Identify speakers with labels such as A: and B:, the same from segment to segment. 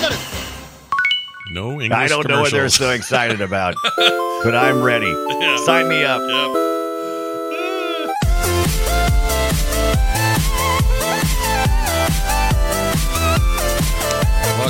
A: ね
B: No English
C: I don't know what they're so excited about, but I'm ready. Sign me up.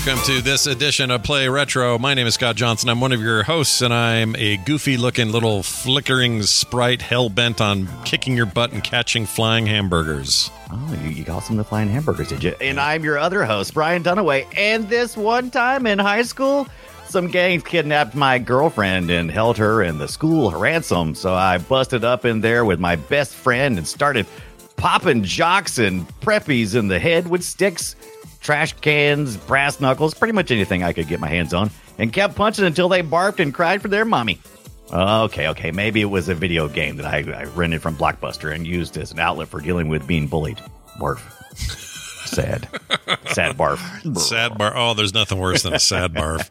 B: Welcome to this edition of Play Retro. My name is Scott Johnson. I'm one of your hosts, and I'm a goofy looking little flickering sprite hell bent on kicking your butt and catching flying hamburgers.
C: Oh, you, you some the flying hamburgers, did you? And I'm your other host, Brian Dunaway. And this one time in high school, some gangs kidnapped my girlfriend and held her in the school ransom. So I busted up in there with my best friend and started popping jocks and preppies in the head with sticks, trash cans, brass knuckles, pretty much anything I could get my hands on, and kept punching until they barfed and cried for their mommy. Okay, okay, maybe it was a video game that I, I rented from Blockbuster and used as an outlet for dealing with being bullied. Barf. Sad. Sad barf.
B: Sad barf. Oh, there's nothing worse than a sad barf.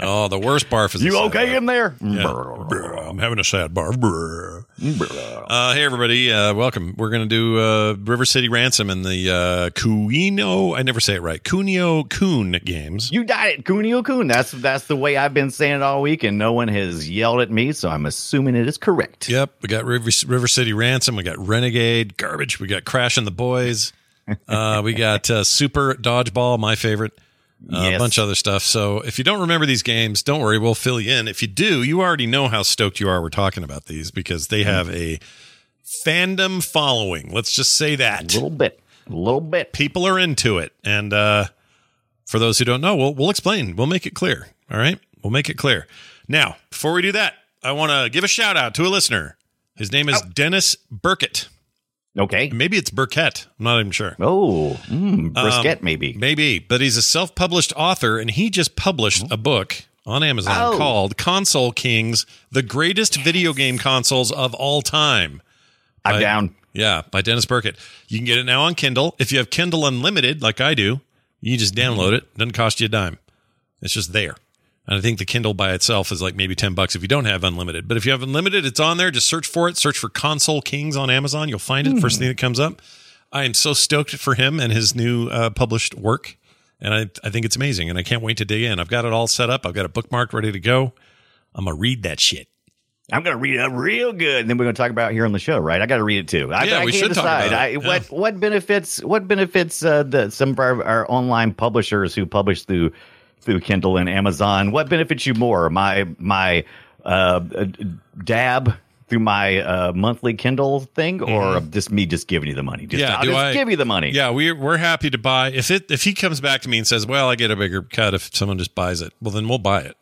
B: Oh, the worst barf is
C: You okay
B: barf.
C: in there?
B: Yeah. I'm having a sad barf. Uh, hey, everybody. Uh, welcome. We're going to do uh, River City Ransom and the uh, Kuino, I never say it right, Kunio Kun games.
C: You got it, Kunio Kun. That's that's the way I've been saying it all week, and no one has yelled at me, so I'm assuming it is correct.
B: Yep. We got River, River City Ransom. We got Renegade, Garbage. We got Crash 'n the Boys. Uh, we got uh, Super Dodgeball, my favorite. Uh, A bunch of other stuff. So if you don't remember these games, don't worry, we'll fill you in. If you do, you already know how stoked you are we're talking about these because they have a fandom following. Let's just say that.
C: A little bit. A little bit.
B: People are into it. And uh, for those who don't know, we'll, we'll explain. We'll make it clear. All right? We'll make it clear. Now, before we do that, I want to give a shout out to a listener. His name is Dennis Burkett.
C: Okay.
B: Maybe it's Burkett. I'm not even sure.
C: Oh, mm, brisket,
B: Um,
C: maybe.
B: Maybe, but he's a self-published author, and he just published a book on Amazon
C: Oh.
B: called "Console Kings: The Greatest Video Game Consoles of All Time."
C: I'm
B: by-
C: down.
B: Yeah, by Dennis Burkett. You can get it now on Kindle. If you have Kindle Unlimited, like I do, you just download it. Doesn't cost you a dime. It's just there. And I think the Kindle by itself is like maybe 10 bucks if you don't have unlimited. But if you have unlimited, it's on there. Just search for it. Search for Console Kings on Amazon. You'll find it. First thing that comes up. I am so stoked for him and his new uh, published work. And I, I think it's amazing. And I can't wait to dig in. I've got it all set up. I've got it bookmarked, ready to go. I'm going to read that shit.
C: I'm going to read it up real good, and then we're going to talk about it here on the show, right? I got to read it too. I,
B: Yeah,
C: I
B: we
C: can't
B: should talk
C: decide.
B: about
C: I,
B: it. Yeah.
C: What what benefits what benefits uh, the some of our, our online publishers who publish through through Kindle and Amazon? What benefits you more? My my uh, dab through my uh, monthly Kindle thing, or just me just giving you the money? Just, I'll
B: Mm-hmm.
C: just
B: I-
C: give you the money.
B: Yeah, we're we're happy to buy. If it if he comes back to me and says, "Well, I get a bigger cut if someone just buys it," well, then we'll buy it.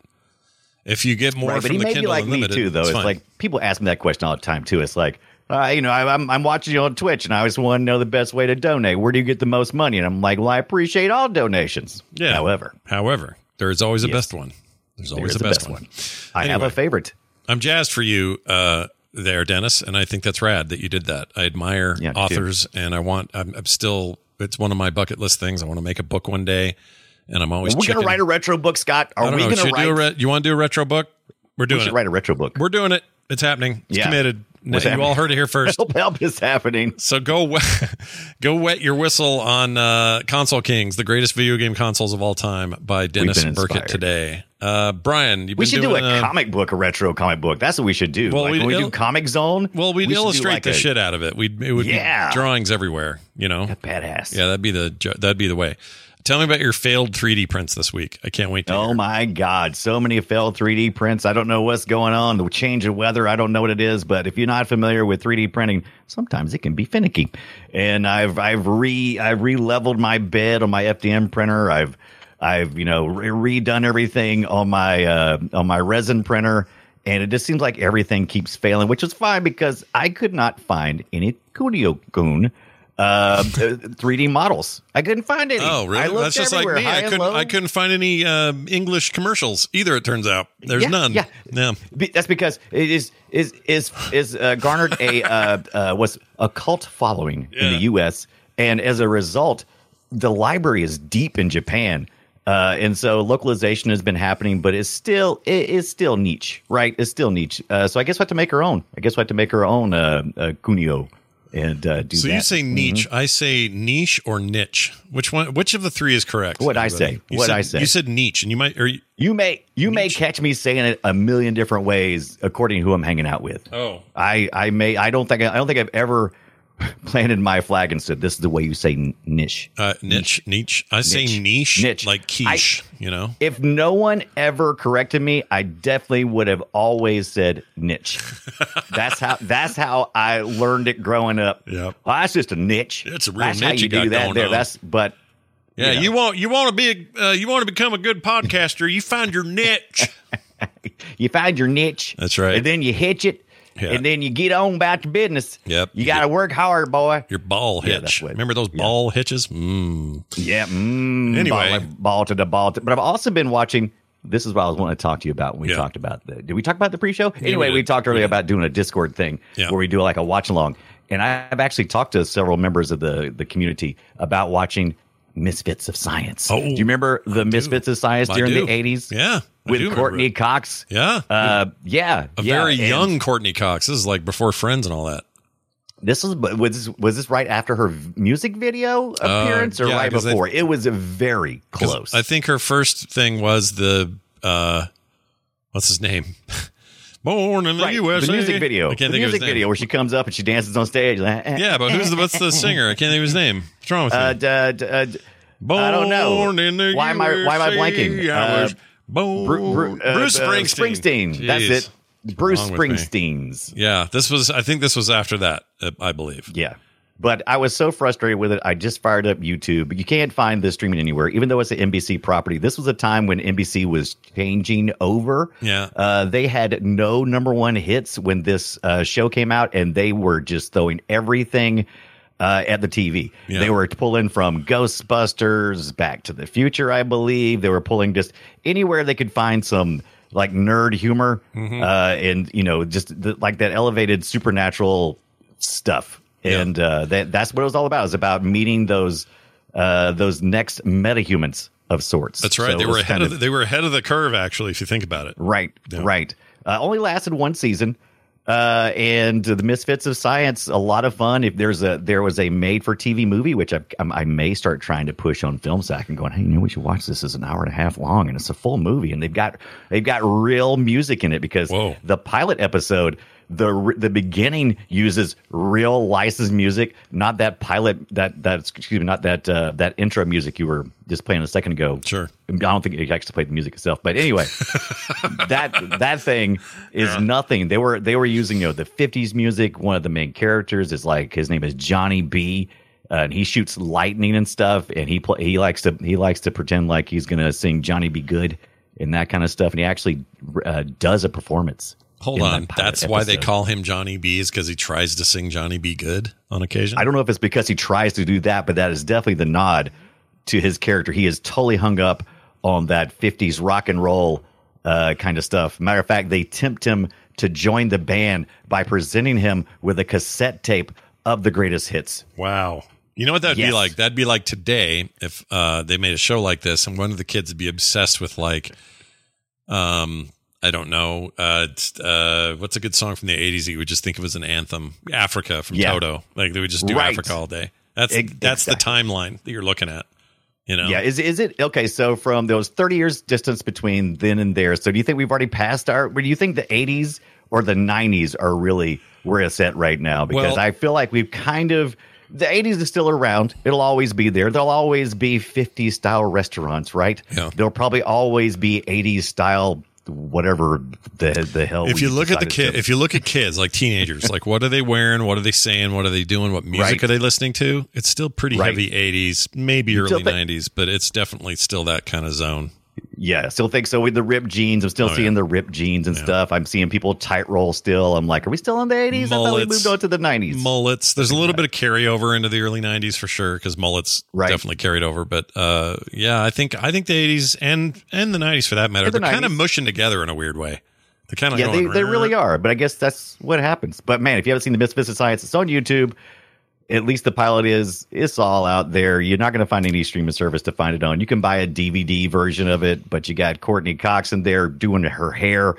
B: If you get more
C: Right, but
B: from
C: he
B: the
C: may
B: Kindle
C: be like me
B: Unlimited,
C: too, though.
B: it's
C: It's, like people ask me that question all the time too. It's like, uh, you know, I, I'm I'm watching you on Twitch, and I always want to know the best way to donate. Where do you get the most money? And I'm like, well, I appreciate all donations.
B: Yeah.
C: However,
B: However, there is always a
C: Yes.
B: best one. There's always
C: there's
B: a best,
C: best
B: one.
C: I have a favorite.
B: I'm jazzed for you uh, there, Dennis, and I think that's rad that you did that. I admire
C: Yeah, me too.
B: authors, and I want. I'm, I'm still. It's one of my bucket list things. I want to make a book one day, and I'm always.
C: We going to write a retro book, Scott? Are we
B: know.
C: to write?
B: do a re- you want to do a retro book? We're
C: we
B: doing
C: should
B: it.
C: write a retro book.
B: We're doing it. It's happening. It's
C: Yeah.
B: committed.
C: What's
B: you
C: happening?
B: all heard it here first.
C: help, help is happening.
B: So go wet, go wet your whistle on uh, Console Kings, the greatest video game consoles of all time, by Dennis Burkett today. Uh, Brian,
C: We should do a
B: uh,
C: comic book, a retro comic book. That's what we should do.
B: Well,
C: like when we do Comix Zone.
B: Well, we'd
C: we
B: illustrate
C: like
B: the
C: a-
B: shit out of it. We'd it would
C: Yeah.
B: be drawings everywhere. You know,
C: Badass.
B: yeah, that'd be the that'd be the way. Tell me about your failed 3D prints this week. I can't wait. to
C: Oh
B: hear.
C: my God! So many failed 3D prints. I don't know what's going on. The change of weather. I don't know what it is. But if you're not familiar with 3D printing, sometimes it can be finicky. And I've I've re I've re-leveled my bed on my FDM printer. I've I've you know re- redone everything on my uh, on my resin printer. And it just seems like everything keeps failing, which is fine because I could not find any Kunio Kun uh, 3D models. I couldn't find any.
B: Oh, really?
C: I looked
B: That's just like
C: everywhere,
B: me.
C: high
B: I couldn't. I couldn't find any uh, English commercials either. It turns out there's
C: Yeah,
B: none.
C: yeah.
B: yeah.
C: That's because it is is is is uh, garnered a uh, uh, was a cult following in the U.S. and as a result, the library is deep in Japan, uh, and so localization has been happening, but it's still it is still niche, right? It's still niche. Uh, so I guess we have to make our own. I guess we have to make our own uh, uh, kunio and uh, do
B: So
C: that.
B: you say niche, I say niche or niche. Which one? Which of the three is correct?
C: What'd I say?
B: You said-
C: I say?
B: You said niche, and you might. Or you,
C: You may you may catch me saying it a million different ways according to who I'm hanging out with.
B: Oh.
C: I I may I don't think I don't think I've ever planted my flag and said this is the way you say niche.
B: uh, niche, niche. I say
C: Niche.
B: niche,
C: Niche.
B: like quiche. you know.
C: If no one ever corrected me, I definitely would have always said niche. that's how that's how I learned it growing up.
B: Yep.
C: Well, that's just a niche.
B: It's a real
C: that's how
B: niche
C: you
B: you got
C: do that there.
B: on.
C: That's but
B: Yeah,
C: you know.
B: you want you want to be a, uh, you want to become a good podcaster. You find your niche.
C: you find your niche.
B: That's right.
C: And then you hitch it.
B: Yeah.
C: And then you get on about your business.
B: Yep.
C: You got to work hard, boy.
B: Your ball
C: Yeah,
B: hitch. Remember those ball hitches? Mm.
C: Yeah. Mm,
B: Anyway.
C: ball, ball to the ball. To, but I've also been watching. This is what I was wanting to talk to you about when we
B: Yeah.
C: talked about the. Did we talk about the pre-show? anyway,
B: we
C: talked earlier about doing a Discord thing
B: Yeah.
C: where we do like a watch along, and I've actually talked to several members of the the community about watching Misfits of Science.
B: Oh,
C: do you remember the Misfits of Science
B: I
C: during
B: do.
C: the eighties?
B: Yeah, I
C: with
B: do remember Courteney.
C: Cox.
B: Yeah.
C: Uh, yeah,
B: a
C: yeah,
B: very
C: and
B: young Courteney Cox. This is like before Friends and all that.
C: This was was this, was this right after her music video appearance or
B: Uh, yeah,
C: right before? it was very close.
B: I think her first thing was the uh, what's his name? Born in the
C: Right,
B: USA.
C: the music video.
B: I can't
C: the
B: think of
C: music
B: his name.
C: video where she comes up and she dances on stage. like,
B: Yeah, but who's the what's the singer? I can't think of his name. What's wrong with
C: Uh,
B: you?
C: d- d- uh, d-
B: Born
C: I don't know.
B: in the
C: Why am I- why am I blanking?
B: I
C: Uh,
B: born-
C: Bru- Bru- uh,
B: Bruce
C: uh,
B: Springsteen.
C: Springsteen. That's it. Bruce. Springsteen's.
B: Yeah, this was. I think this was after that. Uh, I believe.
C: Yeah. But I was so frustrated with it. I just fired up YouTube. You can't find this streaming anywhere, even though it's an NBC property. This was a time when NBC was changing over.
B: Yeah.
C: Uh, they had no number one hits when this uh, show came out, and they were just throwing everything uh, at the TV.
B: Yeah.
C: They were pulling from Ghostbusters, Back to the Future, I believe. They were pulling just anywhere they could find some like nerd humor
B: Mm-hmm.
C: uh, and, you know, just the, like that elevated supernatural stuff.
B: Yeah.
C: And uh, that, that's what it was all about. It was about meeting those uh, those next metahumans of sorts.
B: That's right.
C: So
B: they were ahead of, the, they were ahead of the curve. Actually, if you think about it.
C: Right,
B: Yeah.
C: right. Uh, only lasted one season. Uh, and the Misfits of Science, a lot of fun. If there's a there was a made for TV movie, which I, I may start trying to push on FilmSack and going, hey, you know, we should watch this. It's an hour and a half long, and it's a full movie, and they've got they've got real music in it because
B: Whoa.
C: the pilot episode. The the beginning uses real licensed music, not that pilot that that excuse me, not that uh, that intro music you were just playing a second ago.
B: Sure.
C: I don't think you actually played the music itself, but anyway, that that thing is nothing. They were they were using you know the '50s music. One of the main characters is like his name is Johnny B. Uh, and he shoots lightning and stuff, and he pl- he likes to he likes to pretend like he's gonna sing Johnny B. Goode, and that kind of stuff. And he actually uh, does a performance.
B: Hold on.
C: that
B: That's why they call him Johnny B is because he tries to sing Johnny B good on occasion.
C: I don't know if it's because he tries to do that, but that is definitely the nod to his character. He is totally hung up on that 50s rock and roll uh, kind of stuff. Matter of fact, they tempt him to join the band by presenting him with a cassette tape of the greatest hits.
B: Wow. You know what that'd be like? That'd be like today if uh, they made a show like this and one of the kids would be obsessed with like, um, I don't know, uh, uh, what's a good song from the '80s? that You would just think of as an anthem, Africa from
C: Yeah.
B: Toto. Like they would just do
C: Right.
B: Africa all day. That's
C: Ex-
B: that's the timeline that you're looking at. You know,
C: Yeah, is is it okay? So from those 30 years distance between then and there, so do you think we've already passed our? Do you think the 80s or the 90s are really where it's at right now? Because
B: Well-
C: I feel like we've kind of the 80s is still around. It'll always be there. There'll always be 50s style restaurants, right?
B: Yeah.
C: There'll probably always be 80s style whatever the the hell.
B: if you look at the kid,
C: to-
B: if you look at kids like teenagers, like what are they wearing? What are they saying? What are they doing? What music
C: Right.
B: are they listening to? It's still pretty
C: Right.
B: heavy '80s, maybe early
C: think-
B: '90s, but it's definitely still that kind of zone.
C: Yeah, I still think so with the ripped jeans. I'm still
B: Oh,
C: seeing
B: yeah.
C: the ripped jeans and stuff. I'm seeing people tight roll still. I'm like, are we still in the 80s? I thought we moved on to the 90s.
B: Mullets. There's a little bit of carryover into the early '90s for sure because mullets
C: Right.
B: definitely carried over. But uh, yeah, I think I think the '80s and and the '90s for that matter,
C: the
B: they're kind of mushing together in a weird way. They're kind of
C: yeah, they, they really are. But I guess that's what happens. But man, if you haven't seen the Misfits of Science, it's on YouTube. At least the pilot is. It's all out there. You're not going to find any streaming service to find it on. You can buy a DVD version of it, but you got Courteney Cox in there doing her hair.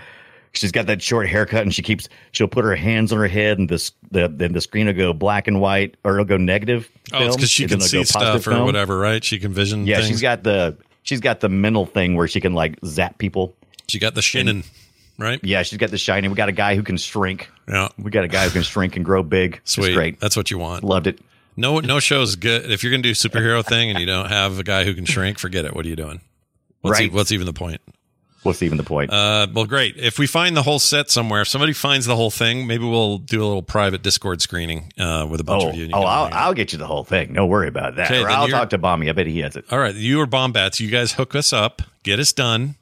C: She's got that short haircut, and she keeps. She'll put her hands on her head, and this the then the screen will go black and white, or it'll go negative.
B: Oh, it's because she can see
C: it'll go positive
B: stuff or
C: film.
B: whatever, right? She can vision.
C: Yeah,
B: things.
C: she's got the she's got the mental thing where she can like zap people.
B: she got the shinnin, right?
C: Yeah, she's got the shiny. We got a guy who can shrink.
B: Yeah,
C: We got a guy who can shrink and grow big. It's
B: sweet.
C: great.
B: That's what you want.
C: Loved it.
B: No, no show's good. If you're gonna do a superhero thing and you don't have a guy who can shrink, forget it. What are you doing? What's, e-
C: Right.
B: what's even the point?
C: What's even the point?
B: Uh, well, great. If we find the whole set somewhere, if somebody finds the whole thing, maybe we'll do a little private Discord screening uh, with a bunch
C: oh,
B: of you. and you
C: oh, I'll. I'll get you the whole thing. Don't worry about that.
B: Okay,
C: or I'll talk to Bommy. I bet he has it.
B: All right, you or Bombats, you guys hook us up, get us done,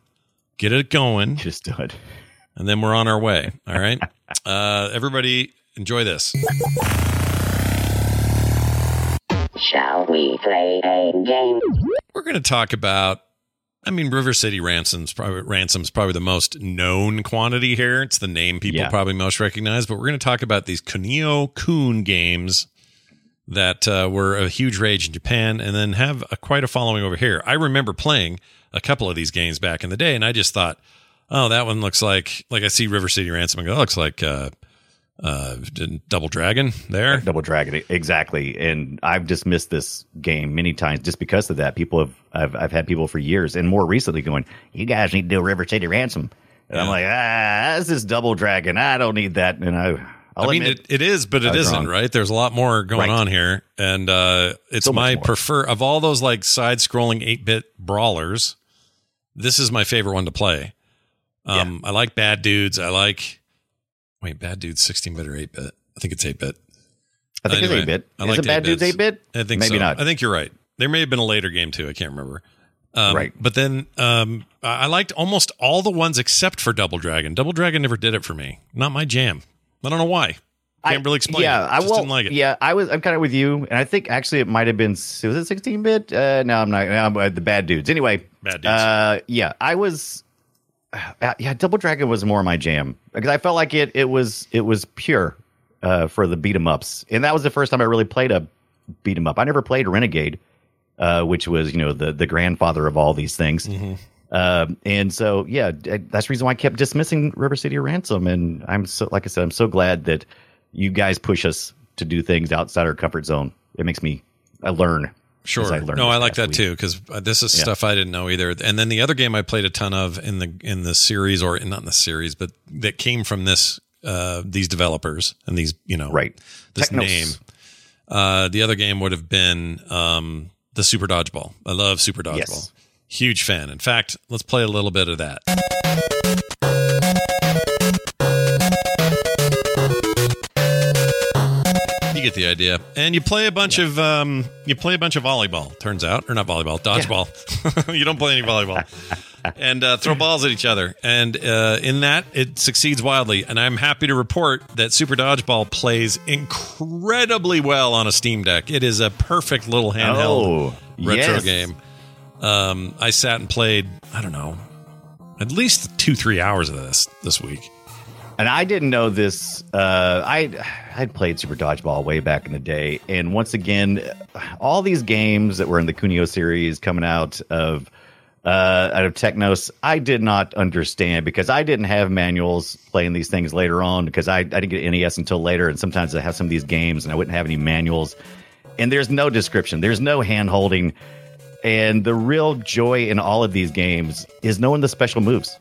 B: get it going,
C: Just done.
B: And then we're on our way. All right. uh, everybody, enjoy this.
D: Shall we play a game?
B: We're going to talk about. I mean, River City Ransom's probably Ransom's probably the most known quantity here. It's the name people
C: Yeah.
B: probably most recognize. But we're going to talk about these Kunio Kun games that uh, were a huge rage in Japan, and then have a, quite a following over here. I remember playing a couple of these games back in the day, and I just thought, oh, that one looks like like I see River City Ransom and go, that looks like uh, uh, Double Dragon there.
C: Double Dragon, exactly. And I've dismissed this game many times just because of that. People have, I've, I've had people for years and more recently going, you guys need to do River City Ransom. And I'm like, ah, this is Double Dragon. I don't need that. And I, I'll
B: I mean, it, it is, but it isn't,
C: wrong.
B: right? There's a lot more going
C: Right.
B: on here, and uh, it's
C: So
B: my prefer of all those like side-scrolling eight-bit brawlers. This is my favorite one to play. Um, I like Bad Dudes. I like wait, Bad Dudes, sixteen-bit or eight-bit? I think it's eight-bit.
C: I think
B: Anyway,
C: it's 8 bit.
B: I
C: it Bad Dudes 8 bit?
B: I think
C: Maybe
B: so.
C: not.
B: I think you're right. There may have been a later game too. I can't remember. Um,
C: Right.
B: But then um, I I liked almost all the ones except for Double Dragon. Double Dragon never did it for me. Not my jam. I don't know why. Can't really explain.
C: Yeah,
B: it.
C: I will.
B: didn't like it.
C: Yeah, I was. I'm kind of with you, and I think actually it might have been. Was it 16 bit? Uh, no, I'm not. no, I'm, uh, the bad dudes. Anyway,
B: Bad Dudes.
C: Uh, yeah, I was. Uh, yeah, Double Dragon was more my jam because I felt like it. It was. It was pure uh, for the beat 'em ups, and that was the first time I really played a beat 'em up. I never played Renegade, uh, which was you know the the grandfather of all these things.
B: Mm-hmm.
C: Um, and so, yeah, that's the reason why I kept dismissing River City Ransom. And I'm so, like I said, I'm so glad that you guys push us to do things outside our comfort zone. It makes me, I learn.
B: Sure.
C: I
B: no, I like that
C: week.
B: too because this is
C: Yeah.
B: stuff I didn't know either. And then the other game I played a ton of in the in the series, or not in the series, but that came from this uh, these developers and these you know
C: Right.
B: this
C: Technos.
B: name. Uh, the other game would have been um, the Super Dodgeball. I love Super Dodgeball.
C: Yes.
B: Huge fan. In fact, let's play a little bit of that. You get the idea, and you play a bunch of um, you play a bunch of volleyball. Turns out, or not volleyball, dodgeball. you don't play any volleyball. and uh, throw balls at each other. And uh, in that, it succeeds wildly. And I'm happy to report that Super Dodgeball plays incredibly well on a Steam Deck. It is a perfect little handheld
C: Oh,
B: retro
C: yes.
B: game. Um, I sat and played. I don't know, at least two three hours of this this week.
C: And I didn't know this. Uh, I I'd played Super Dodgeball way back in the day, and once again, all these games that were in the Kunio series coming out of uh, out of Technos, I did not understand because I didn't have manuals playing these things later on because I, I didn't get NES until later, and sometimes I have some of these games and I wouldn't have any manuals, and there's no description, there's no hand holding, and the real joy in all of these games is knowing the special moves.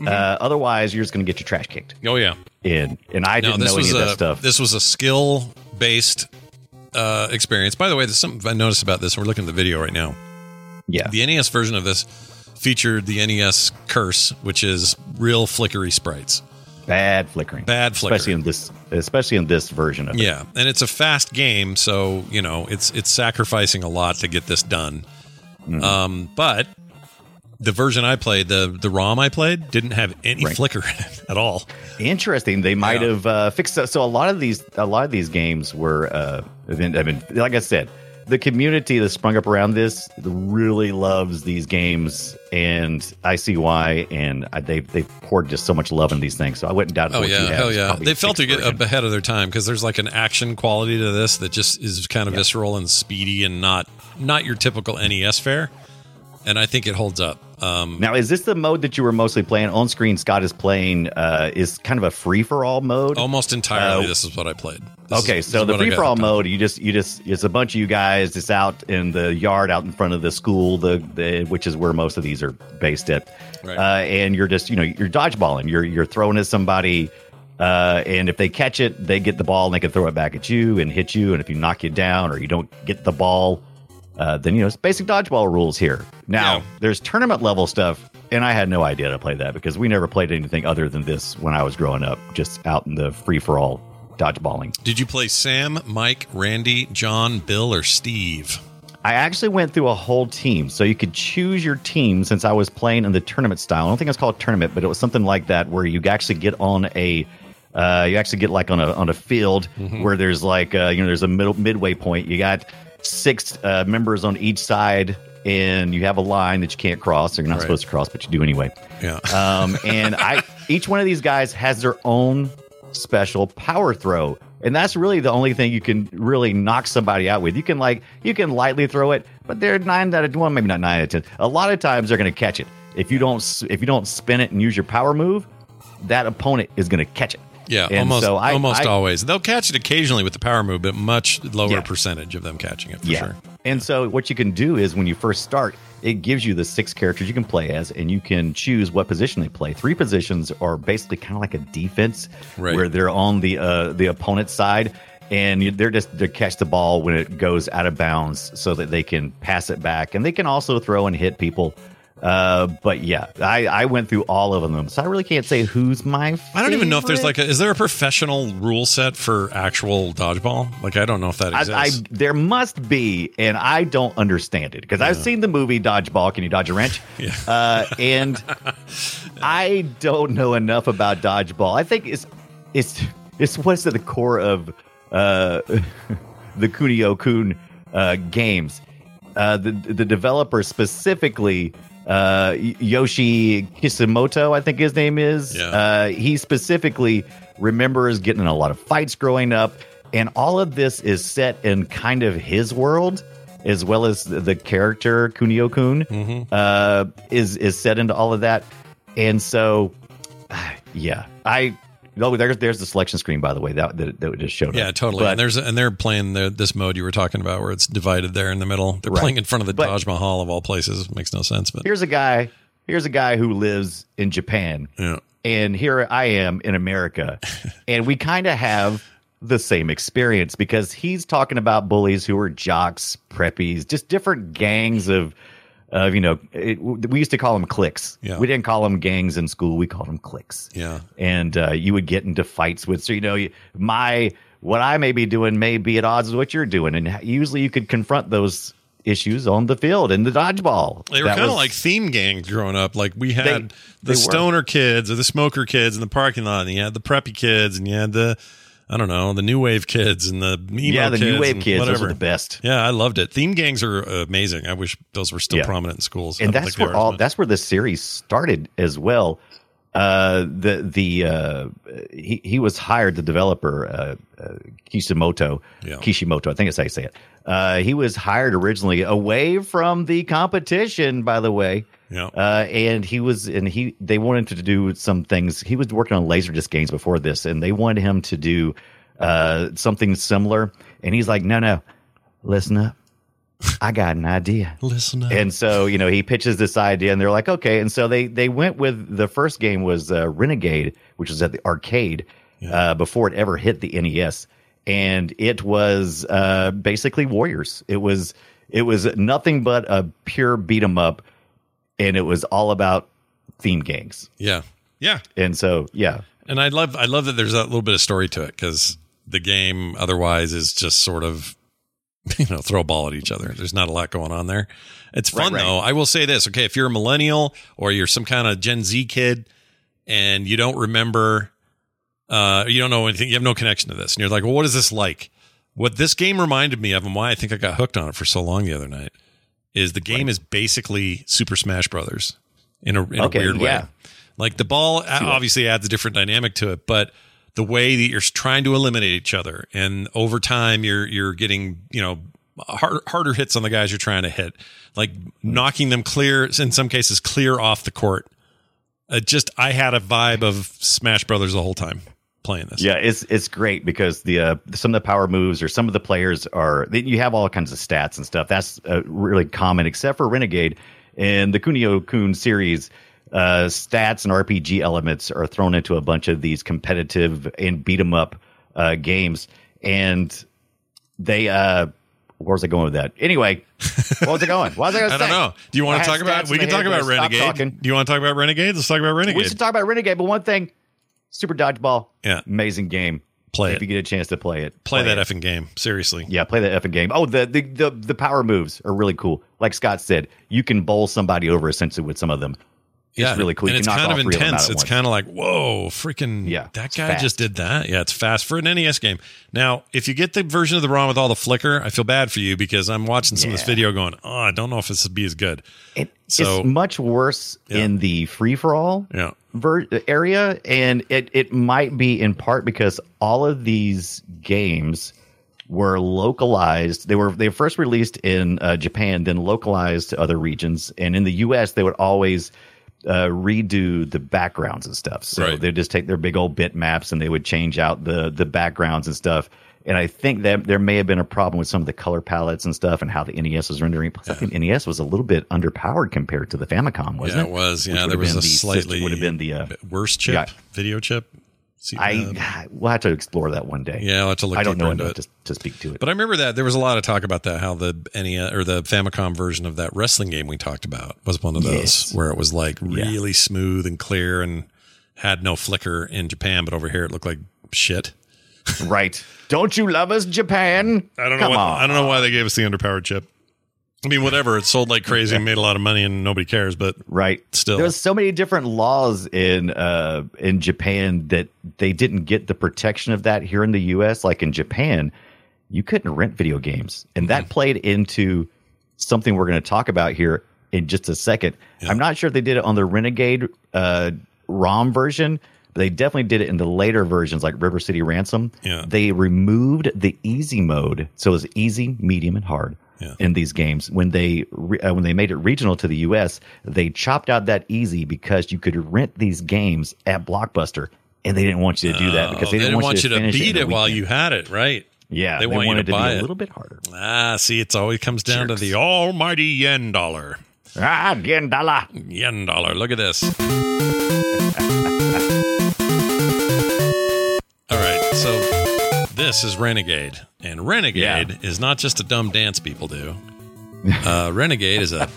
C: Uh, otherwise, you're just going to get your trash kicked.
B: Oh yeah,
C: And and I
B: no,
C: didn't know any of that stuff.
B: this was a skill based uh, experience. By the way, there's something I noticed about this. We're looking at the video right now.
C: yeah,
B: The NES version of this featured the NES curse, which is real flickery sprites.
C: bad flickering,
B: Bad flickering.
C: especially in this, especially in this version of it.
B: Yeah, and it's a fast game, so you know it's it's sacrificing a lot to get this done.
C: Mm-hmm.
B: Um, but the version I played, the the ROM I played, didn't have any
C: Right.
B: flicker in it at all.
C: Interesting. They might
B: Yeah.
C: have uh, fixed that. So a lot of these, a lot of these games were. Uh, have been, have been, like I said, the community that sprung up around this really loves these games, and I see why. And I, they they poured just so much love in these things. So I wouldn't doubt.
B: Oh yeah, hell yeah! They felt to get up ahead of their time because there's like an action quality to this that just is kind of visceral and speedy and not not your typical NES fare. And I think it holds up. Um,
C: Now, is this the mode that you were mostly playing on screen? Scott is playing uh, is kind of a free for all mode.
B: almost entirely,
C: Uh,
B: this is what I played. This
C: okay,
B: is-
C: so the free for all mode, you just you just it's a bunch of you guys It's out in the yard out in front of the school, the, the which is where most of these are based at,
B: Right.
C: uh, and you're just you know you're dodgeballing, you're you're throwing at somebody, uh, and if they catch it, they get the ball and they can throw it back at you and hit you, and if you knock you down or you don't get the ball, uh, then you know it's basic dodgeball rules here. Now
B: Yeah.
C: there's tournament level stuff. And I had no idea to play that because we never played anything other than this when I was growing up, just out in the free for all dodgeballing.
B: Did you play Sam, Mike, Randy, John, Bill, or Steve?
C: I actually went through a whole team, so you could choose your team. Since I was playing in the tournament style, I don't think it's called tournament, but it was something like that, where you actually get on a, uh, you actually get like on a on a field where there's like uh, you know there's a middle midway point. You got six uh, members on each side, and you have a line that you can't cross. Or you're not
B: Right.
C: supposed to cross, but you do anyway.
B: Yeah.
C: Um, and I each one of these guys has their own special power throw. And that's really the only thing you can really knock somebody out with. You can like you can lightly throw it, but they're nine out of one, maybe not nine out of ten. A lot of times they're going to catch it. If you don't if you don't spin it and use your power move, that opponent is going to catch it.
B: Yeah,
C: And
B: almost
C: so I-
B: almost
C: I-
B: always. They'll catch it occasionally with the power move, but much lower
C: Yeah.
B: percentage of them catching it for
C: yeah.
B: sure.
C: And so what you can do is when you first start, it gives you the six characters you can play as, and you can choose what position they play. Three positions are basically kind of like a defense,
B: Right.
C: where they're on the uh, the opponent's side, and they're just to catch the ball when it goes out of bounds, so that they can pass it back, and they can also throw and hit people. Uh, but yeah, I, I went through all of them, so I really can't say who's my.
B: I don't even know if there's like a is there a professional rule set for actual dodgeball? Like I don't know if that
C: I, I
B: exists.
C: there must be, and I don't understand it because I've seen the movie Dodgeball. Can you dodge a wrench?
B: Yeah.
C: Uh, and I don't know enough about dodgeball. I think it's it's it's what's at the core of uh, the Kunio Kun uh, games. Uh, the the developer specifically. Uh, Yoshi Kishimoto, I think his name is.
B: Yeah.
C: Uh, he specifically remembers getting in a lot of fights growing up, and all of this is set in kind of his world, as well as the, character Kunio Kun uh, is is set into all of that, and so yeah, I. Oh, there's there's the selection screen by the way that that, that just showed up.
B: yeah,
C: up.
B: totally.
C: But-
B: and there's and they're playing the, this mode you were talking about where it's divided there in the middle. They're
C: Right.
B: playing in front of the
C: But-
B: Taj Mahal of all places. Makes no sense, but
C: here's a guy here's a guy who lives in Japan
B: yeah.
C: and here I am in America and we kind of have the same experience because he's talking about bullies who are jocks, preppies, just different gangs of of you know it, we used to call them cliques.
B: Yeah.
C: We didn't call them gangs in school, we called them cliques.
B: Yeah.
C: And uh, you would get into fights with so you know my what I may be doing may be at odds with what you're doing and usually you could confront those issues on the field in the dodgeball.
B: They were kind of like theme gangs growing up. Like we had
C: They-
B: the
C: they were.
B: stoner kids or the smoker kids in the parking lot, and you had the preppy kids, and you had the I don't know the new wave kids and the emo
C: yeah, the new wave kids. Those
B: Whatever.
C: are the best.
B: Yeah, I loved it. Theme gangs are amazing. I wish those were still
C: Yeah.
B: prominent in schools.
C: And that's where
B: are
C: all that's where the series started as well. Uh, the the uh, he he was hired the developer uh, uh, Kishimoto
B: Yeah.
C: Kishimoto I think that's how you say it. Uh, he was hired originally away from the competition, by the way.
B: Yeah.
C: Uh, and he was and he they wanted to do some things. He was working on Laserdisc games before this, and they wanted him to do uh, something similar. And he's like, no, no, listen up. I got an idea.
B: Listen up.
C: And so, you know, he pitches this idea and they're like, okay. And so they, they went with the first game was uh, Renegade, which was at the arcade uh, before it ever hit the NES. And it was uh, basically Warriors. It was, it was nothing but a pure beat 'em up. And it was all about theme gangs.
B: yeah, yeah.
C: And so, yeah.
B: And I love I love that there's a little bit of story to it because the game otherwise is just sort of you know throw a ball at each other. There's not a lot going on there. It's fun
C: Right, right.
B: though. I will say this. Okay, if you're a millennial or you're some kind of Gen Z kid and you don't remember, uh, you don't know anything, you have no connection to this, and you're like, well, what is this like? What this game reminded me of, and why I think I got hooked on it for so long the other night, is the game is basically Super Smash Brothers in a, in
C: Okay,
B: a weird
C: yeah.
B: way. Like the ball obviously adds a different dynamic to it, but the way that you're trying to eliminate each other, and over time you're you're getting you know hard, harder hits on the guys you're trying to hit, like knocking them clear in some cases clear off the court. It just I had a vibe of Smash Brothers the whole time playing this.
C: Yeah, it's it's great because the uh, some of the power moves or some of the players are you have all kinds of stats and stuff. That's uh, really common, except for Renegade and the Kunio Kun series. Uh, stats and RPG elements are thrown into a bunch of these competitive and beat 'em up uh, games, and they. Uh, where's it going with that? Anyway, where's it going? What was I, gonna
B: I don't know. Do you want to talk about? We can talk about
C: but I stopped
B: Renegade. Do you want to talk about Renegade? Let's talk about Renegade.
C: We should talk about Renegade, but one thing, Super Dodgeball,
B: Yeah.
C: amazing game.
B: Play
C: if
B: it.
C: you get a chance to play it.
B: play that
C: it.
B: effing game. Seriously.
C: Yeah, play that effing game. Oh, the, the the the power moves are really cool. Like Scott said, you can bowl somebody over essentially with some of them. It's really cool.
B: And
C: You
B: it's kind of
C: all three them out
B: intense. it's kind of like, whoa, freaking,
C: Yeah,
B: that guy
C: fast.
B: just did that. Yeah, it's fast for an NES game. Now, if you get the version of the ROM with all the flicker, I feel bad for you because I'm watching some of this video going, oh, I don't know if this would be as good.
C: It-
B: So-
C: it's much worse
B: Yeah.
C: in the free for all
B: Yeah.
C: ver- area, and it it might be in part because all of these games were localized. They were they were first released in uh, Japan, then localized to other regions, and in the U.S. they would always uh, redo the backgrounds and stuff. So
B: Right.
C: they'd just take their big old bit maps and they would change out the the backgrounds and stuff. And I think that there may have been a problem with some of the color palettes and stuff and how the NES was rendering. Plus, I think NES was a little bit underpowered compared to the Famicom, wasn't
B: yeah,
C: it?
B: it was.
C: Which
B: Yeah,
C: would
B: there was a
C: the
B: slightly
C: would have been the uh,
B: worse chip,
C: yeah.
B: video chip. See,
C: I um, we'll have to explore that one day.
B: Yeah, I'll have to look.
C: I don't know
B: into
C: enough
B: it.
C: to, to speak to it.
B: But I remember that there was a lot of talk about that. How the NES or the Famicom version of that wrestling game we talked about was one of those
C: Yes.
B: where it was like
C: Yeah.
B: really smooth and clear and had no flicker in Japan, but over here it looked like shit.
C: right? Don't you love us, Japan?
B: I don't know.
C: Come
B: What,
C: on.
B: I don't know why they gave us the underpowered chip. I mean, whatever. It sold like crazy and made a lot of money, and nobody cares. But
C: Right.
B: Still.
C: there's so many different laws in uh in Japan that they didn't get the protection of that here in the US. Like in Japan, you couldn't rent video games. And that played into something we're going to talk about here in just a second. I'm not sure if they did it on the Renegade uh ROM version, but they definitely did it in the later versions like River City Ransom.
B: Yeah.
C: They removed the easy mode. So it was easy, medium, and hard
B: Yeah.
C: in these games. When they re- uh, when they made it regional to the U.S., they chopped out that easy because you could rent these games at Blockbuster, and they didn't want you to do that because
B: Oh,
C: they didn't, want, you to, finish
B: beat
C: in
B: it, while you had it, right?
C: Yeah,
B: they,
C: they,
B: want
C: wanted
B: to
C: to,
B: buy
C: be
B: it.
C: a little bit harder.
B: Ah, see, it's always comes down to the almighty yen dollar.
C: Ah, yen dollar.
B: Yen dollar. Look at this. All right, so this is Renegade, and Renegade is not just a dumb dance people do. Uh, Renegade is a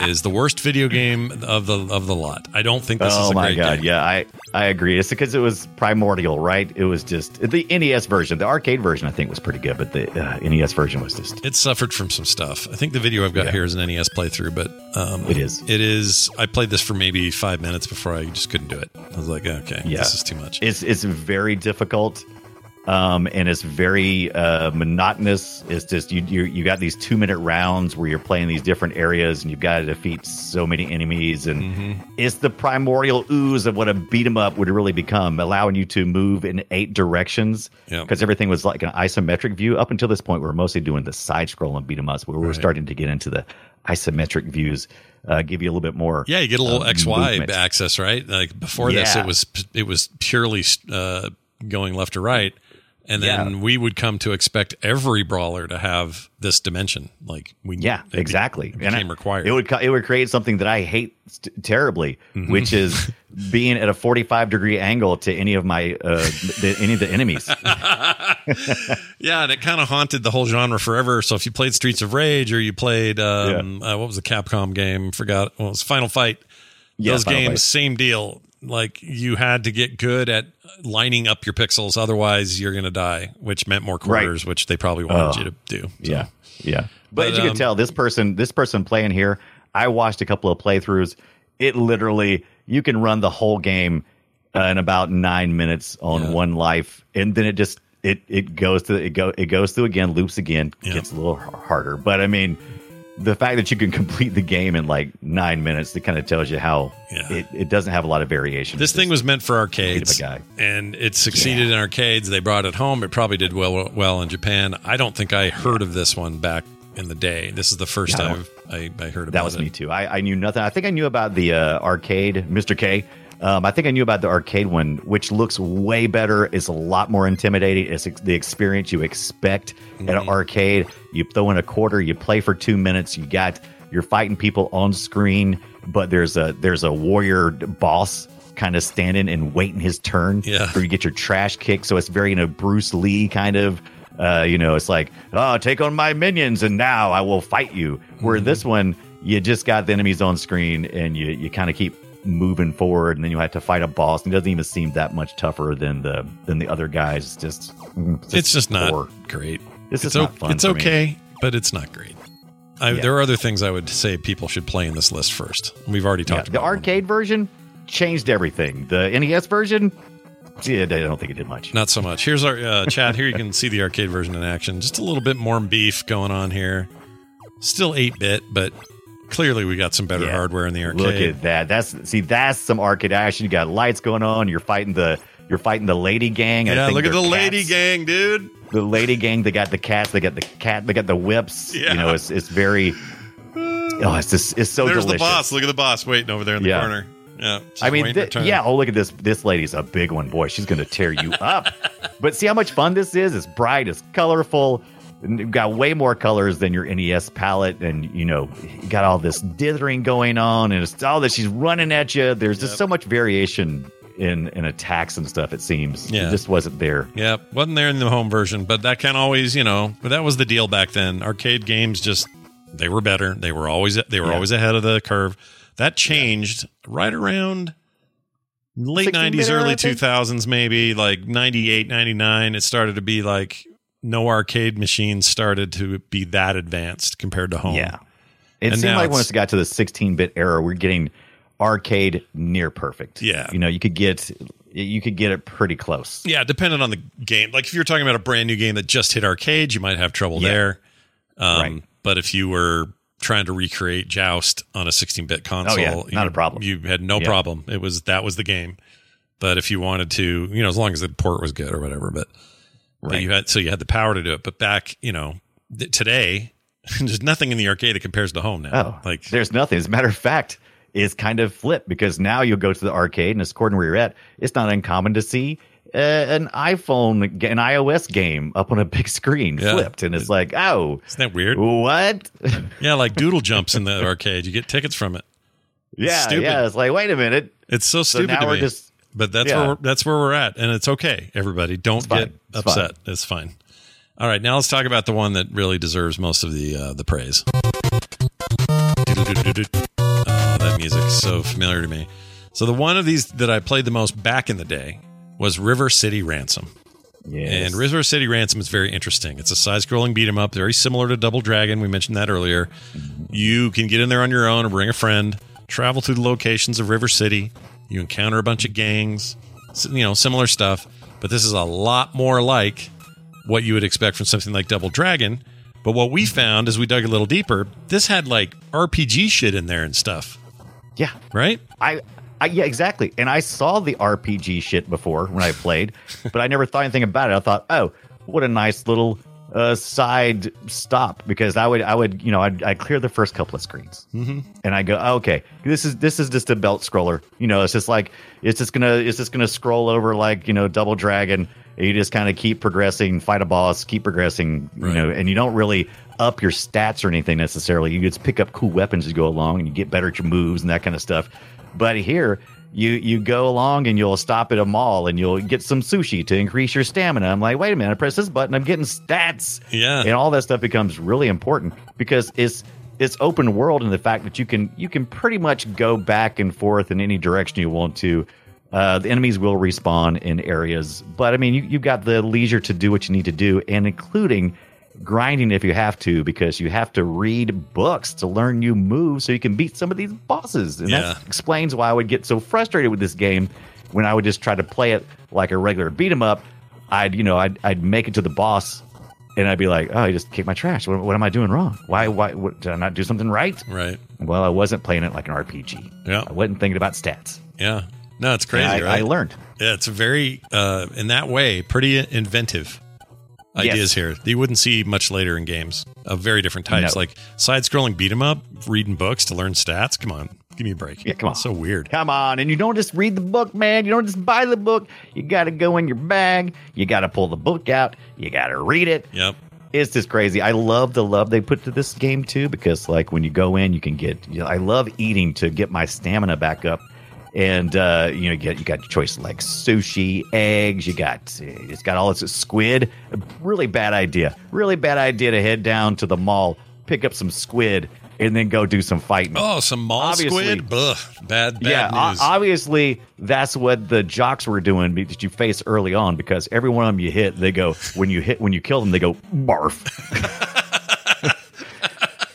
B: is the worst video game of the of the lot. I don't think this
C: oh
B: is a
C: my god,
B: game.
C: yeah, I I agree. It's because it was primordial, right? It was just the NES version. The arcade version, I think, was pretty good, but the uh, NES version was just
B: It suffered from some stuff. I think the video I've got
C: Yeah.
B: here is an NES playthrough, but um,
C: It is.
B: It is. I played this for maybe five minutes before I just couldn't do it. I was like, okay,
C: yeah.
B: this is too much.
C: It's it's very difficult, um, and it's very uh, monotonous. It's just you you you got these two minute rounds where you're playing these different areas, and you've got to defeat so many enemies, and
B: Mm-hmm.
C: it's the primordial ooze of what a beat 'em up would really become, allowing you to move in eight directions.
B: Yep.
C: Because everything was like an isometric view up until this point. We were mostly doing the side scrolling beat 'em ups, we were starting to get into the isometric views. Uh, give you a little bit more.
B: Yeah, you get a little
C: um,
B: XY
C: movement.
B: access, right? Like before this, it was it was purely uh, going left to right, and then
C: Yeah.
B: we would come to expect every brawler to have this dimension. Like we,
C: Yeah,
B: it
C: exactly.
B: be- became
C: I-
B: required.
C: It would it would create something that I hate terribly,
B: Mm-hmm.
C: which is being at a forty five degree angle to any of my uh, the, any of the enemies.
B: yeah, and it kind of haunted the whole genre forever. So if you played Streets of Rage or you played um, uh, what was the Capcom game? Forgot. Well, it was Final Fight.
C: Yeah,
B: Those
C: Final
B: games,
C: Fight.
B: same deal. Like you had to get good at lining up your pixels, otherwise you're going to die. Which meant more quarters, which they probably wanted
C: Oh.
B: you to do. So-
C: Yeah, yeah. But,
B: But,
C: as you
B: um,
C: can tell, this person this person playing here, I watched a couple of playthroughs. It literally you can run the whole game uh, in about nine minutes on
B: Yeah.
C: one life, and then it just it it goes to it go it goes through again, loops again,
B: Yeah.
C: gets a little harder. But I mean, the fact that you can complete the game in like nine minutes, it kind of tells you how
B: Yeah.
C: it, it doesn't have a lot of variation.
B: This thing was meant for arcades, and it succeeded in arcades. They brought it home. It probably did well well in Japan. I don't think I heard of this one back in the day. This is the first
C: Yeah, I
B: time I, I heard about it.
C: That was
B: it.
C: me too. I, I knew nothing. I think I knew about the uh, arcade, Mr. K. Um, I think I knew about the arcade one, which looks way better. It's a lot more intimidating. It's ex- the experience you expect at
B: Mm-hmm.
C: an arcade. You throw in a quarter, you play for two minutes. You got you're fighting people on screen, but there's a there's a warrior boss kind of standing and waiting his turn
B: Yeah.
C: for you to get your trash kicked. So it's very you know Bruce Lee kind of. Uh, you know, it's like, oh, take on my minions, and now I will fight you. Where
B: Mm-hmm.
C: this one, you just got the enemies on screen, and you you kind of keep moving forward, and then you have to fight a boss. And it doesn't even seem that much tougher than the than the other guys. It's just, mm,
B: It's just not
C: poor.
B: great.
C: This
B: it's
C: is not fun
B: It's
C: for me.
B: okay, but it's not great. I,
C: Yeah.
B: There are other things I would say people should play in this list first. We've already
C: Yeah,
B: talked
C: the
B: about the
C: arcade version changed everything. The NES version, yeah, I don't think it did much.
B: Not so much. Here's our uh, chat. Here you can see the arcade version in action. Just a little bit more beef going on here. Still 8 bit, but clearly we got some better
C: Yeah.
B: hardware in the arcade.
C: Look at that. That's see, that's some arcade action. You got lights going on. You're fighting the you're fighting the lady gang. I
B: yeah, look at the
C: they're
B: lady gang, dude.
C: the lady gang they got the cats they got the cat they got the whips
B: Yeah.
C: you know it's it's very oh it's just it's so
B: There's
C: delicious
B: the boss. Look at the boss waiting over there in the
C: Yeah.
B: corner. Yeah.
C: i mean
B: waiting her
C: thi-
B: turn.
C: yeah oh look at this this lady's a big one boy she's gonna tear you up but see how much fun this is it's bright it's colorful got way more colors than your nes palette and you know you got all this dithering going on and it's all that she's running at you there's just so much variation in in attacks and stuff it seems
B: Yeah.
C: it just wasn't there
B: Yeah, wasn't there in the home version, but that can always, you know, but that was the deal back then. Arcade games just they were better. They were always they were
C: Yeah.
B: always ahead of the curve. That changed right around late 90s
C: era,
B: early 2000s maybe, like 98, 99 it started to be like no arcade machines started to be that advanced compared to home.
C: Yeah. It
B: And
C: seemed like once it got to the 16 bit era, we're getting arcade near perfect.
B: Yeah.
C: You know, you could get you could get it pretty close.
B: Yeah, depending on the game. Like if you're talking about a brand new game that just hit arcade, you might have trouble
C: Yeah.
B: there. Um,
C: Right.
B: But if you were trying to recreate Joust on a 16-bit console,
C: Oh, yeah, not
B: you,
C: a problem.
B: You had no
C: Yeah.
B: problem. It was that was the game. But if you wanted to, you know, as long as the port was good or whatever, but, but
C: Right.
B: you had so you had the power to do it. But back, you know, th- today, there's nothing in the arcade that compares to home now.
C: Oh,
B: like
C: there's nothing. As a matter of fact, it's kind of flipped because now you'll go to the arcade and it's according where you're at, it's not uncommon to see uh, an iPhone, an iOS game up on a big screen
B: Yeah.
C: flipped, and it's like, oh,
B: isn't that weird?
C: what?
B: Yeah, like Doodle Jumps in the arcade. You get tickets from it.
C: yeah,
B: stupid.
C: yeah. It's like, wait a minute.
B: It's so
C: So
B: stupid
C: now
B: to
C: we're just
B: but that's
C: yeah.
B: where that's where we're at, and it's okay. Everybody, don't
C: fine.
B: get
C: It's
B: upset. It's fine. All right, now let's talk about the one that really deserves most of the uh, the praise. Oh, that music's so familiar to me. So the one of these that I played the most back in the day was River City Ransom.
C: Yes.
B: And River City Ransom is very interesting. It's a side-scrolling beat 'em up, very similar to Double Dragon. We mentioned that earlier. You can get in there on your own or bring a friend, travel through the locations of River City. You encounter a bunch of gangs, you know, similar stuff. But this is a lot more like what you would expect from something like Double Dragon. But what we found as we dug a little deeper, this had like RPG shit in there and stuff,
C: Yeah.
B: right?
C: I, I yeah, exactly. And I saw the RPG shit before when I played, but I never thought anything about it. I thought, oh, what a nice little uh, side stop because I would, I would, you know, I'd, I'd clear the first couple of screens, mm-hmm. and I go, oh, okay, this is this is just a belt scroller. You know, it's just like it's just gonna it's just gonna scroll over like you know Double Dragon. You just kind of keep progressing, fight a boss, keep progressing, you know, and you don't really up your stats or anything necessarily. You just pick up cool weapons as you go along, and you get better at your moves and that kind of stuff. But here, you you go along and you'll stop at a mall and you'll get some sushi to increase your stamina. I'm like, wait a minute, I press this button, I'm getting stats.
B: Yeah.
C: and all that stuff becomes really important because it's it's open world and the fact that you can you can pretty much go back and forth in any direction you want to. Uh, the enemies will respawn in areas, but I mean, you, you've got the leisure to do what you need to do, and including grinding if you have to, because you have to read books to learn new moves so you can beat some of these bosses. And
B: Yeah.
C: that explains why I would get so frustrated with this game when I would just try to play it like a regular beat 'em up. I'd, you know, I'd, I'd make it to the boss and I'd be like, oh, I just kicked my trash. What, what am I doing wrong? Why, why, what, did I not do something right?
B: Right.
C: Well, I wasn't playing it like an RPG.
B: Yeah.
C: I wasn't thinking about stats.
B: Yeah. No, it's crazy,
C: I,
B: right?
C: I learned.
B: Yeah, it's very, uh, in that way, pretty inventive ideas
C: Yes.
B: here. that You wouldn't see much later in games of very different types,
C: No.
B: like side-scrolling beat 'em up, reading books to learn stats. Come on, give me a break.
C: Yeah, come on.
B: so weird.
C: Come on. And you don't just read the book, man. You don't just buy the book. You got to go in your bag. You got to pull the book out. You got to read it.
B: Yep.
C: It's just crazy. I love the love they put to this game too, because like when you go in, you can get. You know, I love eating to get my stamina back up, and uh, you know, you get you got your choice like sushi, eggs. You got it's got all this squid. Really bad idea. Really bad idea to head down to the mall, pick up some squid, and then go do some fighting.
B: Oh, some mall
C: Obviously-
B: squid. Ugh, bad, bad
C: yeah, o- obviously that's what the jocks were doing that you face early on because every one of them you hit, they go when you hit when you kill them, they go barf.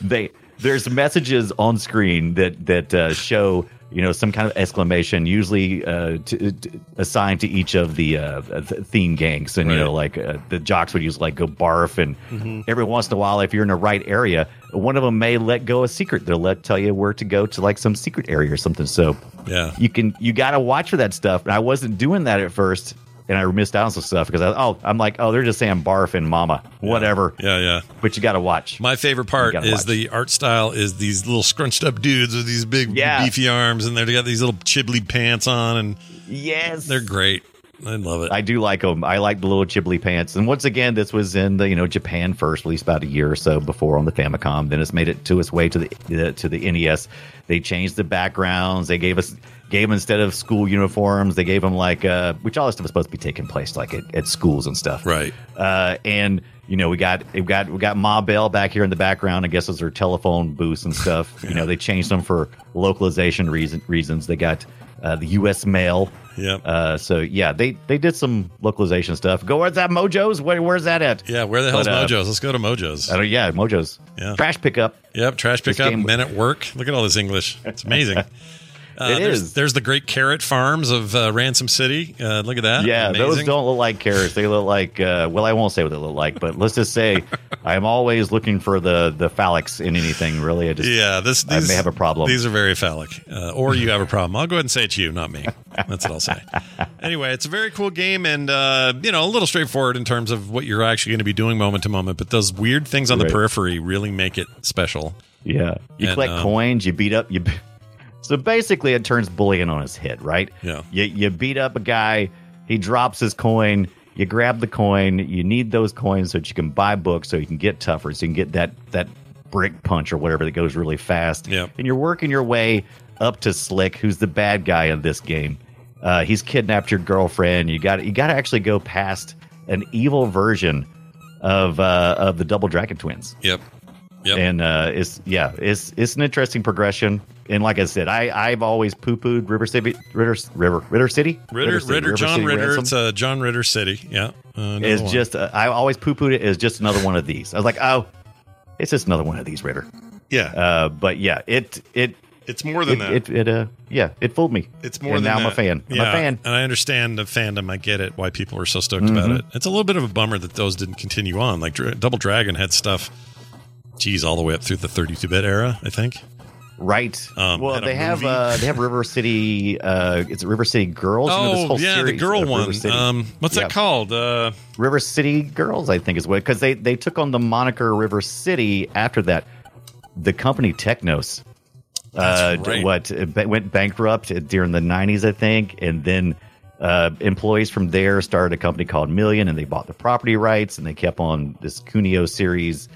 C: they there's messages on screen that that uh, show you know some kind of exclamation, usually uh, to, to, assigned to each of the uh, th- theme gangs, and you know like uh, the jocks would use like go barf, and
B: Mm-hmm.
C: every once in a while, if you're in the right area, one of them may let go a secret. They'll let tell you where to go to like some secret area or something. So
B: yeah.
C: you can you got to watch for that stuff. And I wasn't doing that at first, and I missed out on some stuff because I oh I'm like oh they're just saying barf and mama whatever.
B: Yeah, yeah.
C: But you got to watch.
B: My favorite part is
C: watch.
B: the art style is these little scrunched up dudes with these big
C: Yeah.
B: beefy arms and they've got these little chibly pants on and
C: Yes,
B: they're great. I love it.
C: I do like them. I like the little chibly pants. And once again, this was in the you know Japan first, released about a year or so before on the Famicom. Then it's made it to its way to the to the NES. They changed the backgrounds. They gave us gave 'em instead of school uniforms, they gave them like uh, which all this stuff is supposed to be taking place like at, at schools and stuff.
B: Right.
C: Uh, and you know we got we got we got Ma Bell back here in the background. I guess those are telephone booths and stuff. You know they changed them for localization reason, reasons. They got uh, the U.S. mail.
B: Yep.
C: Uh, so yeah, they they did some localization stuff. Go where's that Mojo's? Where, where's that at?
B: yeah, where the hell's
C: But, uh,
B: Mojo's? Let's go to Mojo's.
C: I don't, yeah, Mojo's.
B: Yeah.
C: Trash pickup.
B: Yep, trash pickup, men at work. Look at all this English. It's amazing. Uh,
C: It
B: there's,
C: is.
B: There's the great carrot farms of uh, Ransom City. Uh, look at that.
C: Yeah, those don't look like carrots. They look like uh, well, I won't say what they look like, but let's just say I'm always looking for the the phallics in anything. Really, I just
B: Yeah, this
C: I may have a problem.
B: These are very phallic, uh, or you have a problem. I'll go ahead and say it's you, not me. That's what I'll say. Anyway, it's a very cool game, and uh, you know, a little straightforward in terms of what you're actually going to be doing moment to moment. But those weird things on the periphery really make it special.
C: Yeah, you
B: And,
C: collect
B: um,
C: coins. You beat up you. So basically, it turns bullying on his head, right?
B: Yeah.
C: You you beat up a guy. He drops his coin. You grab the coin. You need those coins so that you can buy books, so you can get tougher, so you can get that that brick punch or whatever that goes really fast.
B: Yep.
C: And you're working your way up to Slick, who's the bad guy in this game. Uh, he's kidnapped your girlfriend. You got you got to actually go past an evil version of uh, of the Double Dragon twins.
B: Yep. Yep.
C: And uh, it's yeah, it's it's an interesting progression. And like I said, I I've always poo pooed River City, Ritter River Ritter City,
B: Ritter,
C: City,
B: Ritter, John
C: City
B: Ritter.
C: Ransom.
B: It's uh, John Ritter City. Yeah. Uh,
C: is
B: one.
C: just uh, I always poo pooed it as just another one of these. I was like, oh, it's just another one of these Ritter.
B: yeah.
C: Uh, but yeah, it it
B: it's more than
C: it,
B: that.
C: it, it uh yeah, it fooled me.
B: It's more
C: and
B: than
C: now I'm a
B: that.
C: fan. I'm
B: yeah,
C: a fan.
B: and I understand the fandom. I get it. Why people are so stoked about
C: Mhm.
B: it. It's a little bit of a bummer that those didn't continue on. Like Dra- Double Dragon had stuff. Geez, all the way up through the 32-bit era, I think.
C: Right.
B: Um,
C: well, they have uh, they have River City. Uh, it's River City Girls. You know,
B: Oh yeah, the girl one. Um, what's that called? Uh,
C: River City Girls, I think is what because they they took on the moniker River City after that. The company Technos, uh,
B: right.
C: what uh, went bankrupt during the '90s, I think, and then uh, employees from there started a company called Million, and they bought the property rights, and they kept on this Kunio series.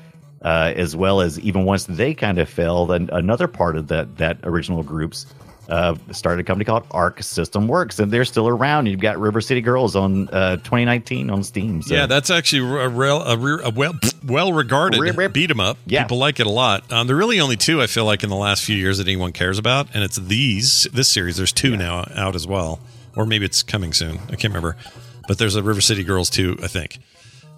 C: Uh, as well as even once they kind of fell, then another part of that that original groups uh, started a company called Arc System Works, and they're still around. You've got River City Girls on uh, 2019 on Steam. So.
B: Yeah, that's actually a, real, a, re- a well well regarded
C: Rip, rip.
B: beat 'em up.
C: Yeah.
B: People like it a lot. Um, there are really only two I feel like in the last few years that anyone cares about, and it's these this series. There's two now out as well, or maybe it's coming soon. I can't remember, but there's a River City Girls two, I think.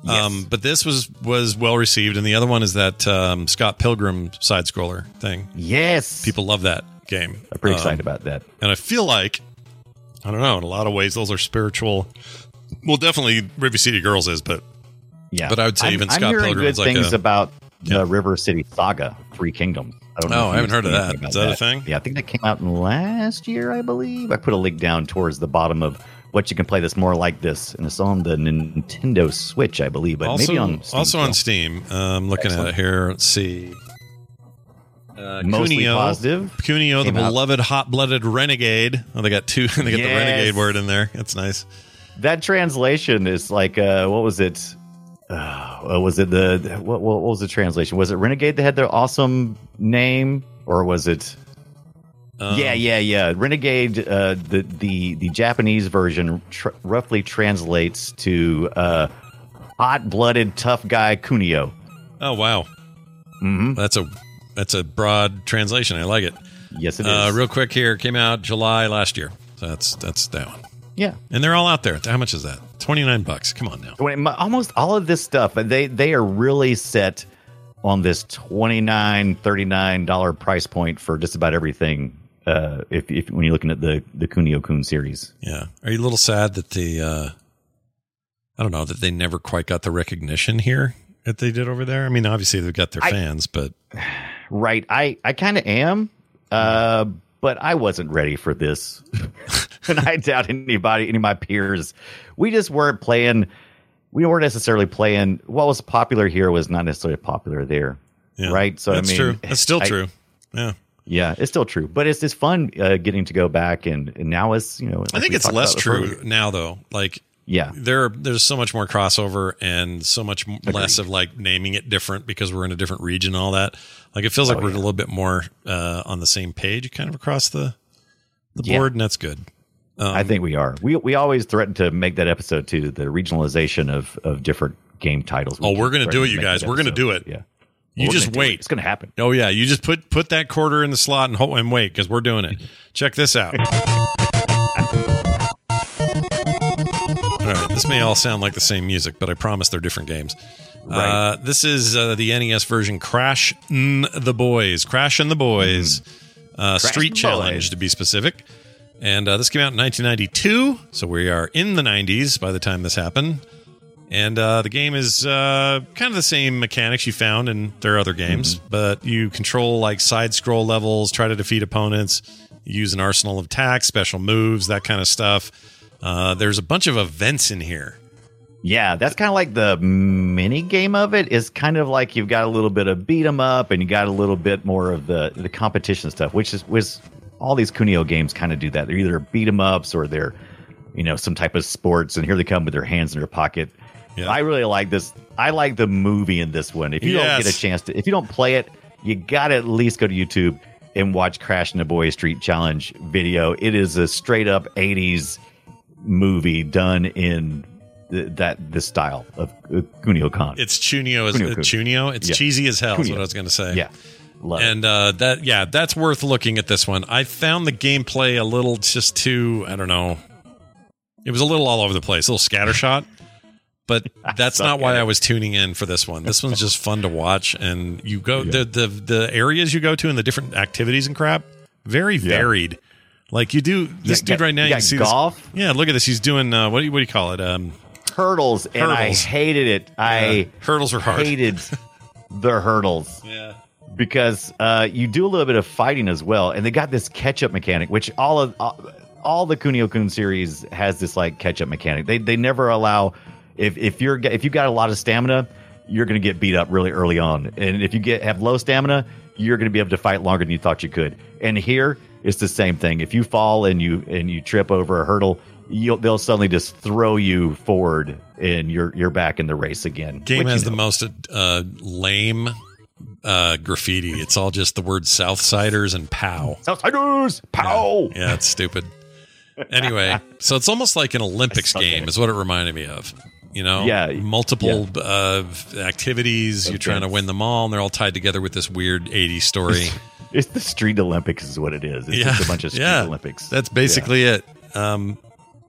B: Um, but this was was well received, and the other one is that um, Scott Pilgrim side scroller thing.
C: Yes,
B: People love that game.
C: I'm pretty
B: Um,
C: excited about that.
B: and I feel like I don't know. In a lot of ways, those are spiritual. Well, definitely River City Girls is, but
C: Yeah,
B: But I would say
C: I'm,
B: even
C: I'm
B: Scott
C: hearing
B: Pilgrim
C: good
B: is like
C: things
B: a-
C: about
B: Yeah.
C: the River City Saga, Three Kingdoms. I don't know.
B: Oh, I haven't heard of that. Is that a thing?
C: Yeah, I think that came out in last year, I believe. I put a link down towards the bottom of what you can play that's more like this, and it's on the Nintendo Switch, I believe, but
B: also
C: maybe on Steam
B: also on. Steam. Um, looking at it here. Let's see. Uh,
C: Mostly
B: Kunio,
C: positive.
B: Kunio, the
C: out-
B: beloved hot-blooded renegade. Oh, they got two. They got the renegade word in there. That's nice.
C: That translation is like, uh, what was it? Uh, was it the what, what was the translation? Was it Renegade that had their awesome name, or was it?
B: Um,
C: yeah, yeah, yeah. Renegade. Uh, the the the Japanese version tr- roughly translates to uh, hot blooded tough guy Kunio.
B: Oh wow.
C: Mm-hmm.
B: That's a that's a broad translation. I like it.
C: Yes, it is.
B: Uh, real quick here, came out July last year. So that's that's that one.
C: yeah.
B: And they're all out there. How much is that? Twenty nine bucks. Come on now.
C: Almost all of this stuff they they are really set on this 29 39 dollar price point for just about everything uh if, if when you're looking at the the kunio kun series
B: Yeah. Are you a little sad that the uh I don't know that they never quite got the recognition here that they did over there? I mean, obviously they've got their
C: I-
B: fans, but
C: right i i kind of am uh but i wasn't ready for this and i doubt anybody any of my peers we just weren't playing we weren't necessarily playing what was popular here was not necessarily popular there
B: yeah.
C: right so
B: that's
C: i mean
B: true. That's still
C: I-
B: true. Yeah.
C: Yeah, it's still true, but it's just fun uh, getting to go back and, and now it's you know.
B: I think it's less true now though. Like
C: Yeah,
B: there there's so much more crossover and so much m less of like naming it different because we're in a different region and all that. Like it feels like
C: Oh,
B: we're
C: yeah.
B: a little bit more uh on the same page kind of across the the
C: Yeah.
B: board and that's good. Um,
C: I think we are. We we always threaten to make that episode too, the regionalization of of different game titles. We
B: Oh, we're gonna do it, you guys. We're gonna do it.
C: Yeah,
B: You just
C: gonna it.
B: wait.
C: It's gonna happen.
B: Oh yeah, you just put put that quarter in the slot and ho- and wait because we're doing it. Check this out. all right, this may all sound like the same music, but I promise they're different games.
C: Right.
B: Uh, this is uh, the NES version, Crash 'n the Boys, Crash and the Boys, uh, Street Challenge
C: Boys.
B: to be specific. And uh, this came out in 1992, so we are in the 90s by the time this happened. And uh, the game is uh, kind of the same mechanics you found in their other games, but you control like side scroll levels, try to defeat opponents, use an arsenal of attacks, special moves, that kind of stuff. Uh, there's a bunch of events in here.
C: Yeah, that's kind of like the mini game of it. Is kind of like you've got a little bit of beat 'em up, and you got a little bit more of the the competition stuff, which is was all these Kunio games kind of do that. They're either beat 'em ups or they're you know some type of sports, and here they come with their hands in their pocket.
B: Yeah.
C: I really like this. I like the movie in this one. If you don't get a chance to, if you don't play it, you got to at least go to YouTube and watch Crash and the Boy Street Challenge video. It is a straight up '80s movie done in th- that this style of uh, Kunio Kan.
B: It's Chunio. Is,
C: Kunio
B: uh, Chunio. It's
C: Yeah.
B: cheesy as hell. Is what I was going to say.
C: Yeah. Love
B: and uh, that yeah, that's worth looking at this one. I found the gameplay a little just too. I don't know. It was a little all over the place, a little scattershot. But that's not why I was tuning in for this one. This one's just fun to watch, and you go the the the areas you go to and the different activities and crap, very varied. Like you do this
C: Yeah,
B: dude
C: got-
B: right now.
C: you
B: You, see
C: golf?
B: This, yeah, look at this. He's doing uh, what do you what do you call it? Um,
C: hurdles, and I hated it. I
B: hurdles are hard.
C: hated the hurdles.
B: Yeah.
C: because uh, you do a little bit of fighting as well, and they got this catch-up mechanic, which all of all, all the Kunio Kun series has this like catch-up mechanic. They they never allow if if you're if you've got a lot of stamina, you're going to get beat up really early on, and if you get have low stamina, you're going to be able to fight longer than you thought you could. And here it's the same thing. If you fall and you and you trip over a hurdle. You'll, they'll suddenly just throw you forward, and you're you're back in the race again.
B: Game has
C: you
B: the most uh, lame uh, graffiti. It's all just the word Southsiders and POW.
C: Southsiders, POW.
B: Yeah, it's stupid. Anyway, so it's almost like an Olympics game, is what it reminded me of. You know,
C: Yeah,
B: multiple uh, activities. You're trying to win them all, and they're all tied together with this weird '80s story.
C: It's the Street Olympics, is what it is. It's
B: yeah,
C: just a bunch of Street
B: yeah.
C: Olympics.
B: That's basically it. Um,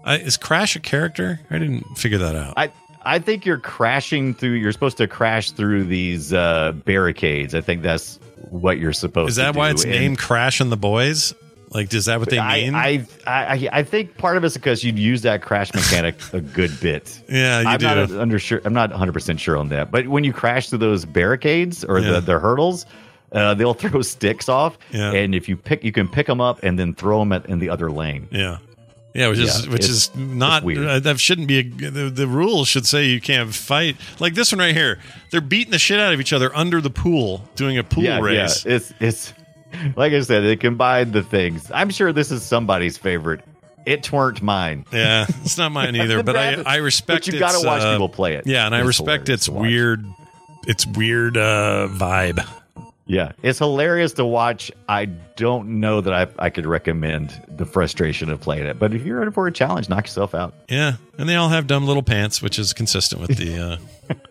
B: I, is Crash a character? I didn't figure that out.
C: I I think you're crashing through. You're supposed to crash through these uh, barricades. I think that's what you're supposed. To do.
B: Is that why it's
C: And
B: named Crash and the Boys? Like, does that what they mean?
C: I, I I think part of it's because you'd use that crash mechanic a good bit.
B: Yeah, you
C: I'm
B: do.
C: not under sure. I'm not 100 percent sure on that. But when you crash through those barricades or
B: Yeah.
C: the, the hurdles, uh, they'll throw sticks off.
B: Yeah.
C: And if you pick, you can pick them up and then throw them at, in the other lane.
B: Yeah. Yeah, which is
C: Yeah,
B: which is not
C: weird.
B: uh, that shouldn't be a, the, the rules should say you can't fight like this one right here. They're beating the shit out of each other under the pool doing a pool
C: yeah,
B: race.
C: Yeah, it's it's like I said, they combined the things. I'm sure this is somebody's favorite. It weren't mine.
B: Yeah, it's not mine either, but I I respect.
C: But you got to watch
B: uh,
C: people play it.
B: Yeah, and I respect its weird, its weird uh, vibe.
C: Yeah, it's hilarious to watch. I don't know that I I could recommend the frustration of playing it, but if you're in for a challenge, knock yourself out.
B: Yeah, and they all have dumb little pants, which is consistent with the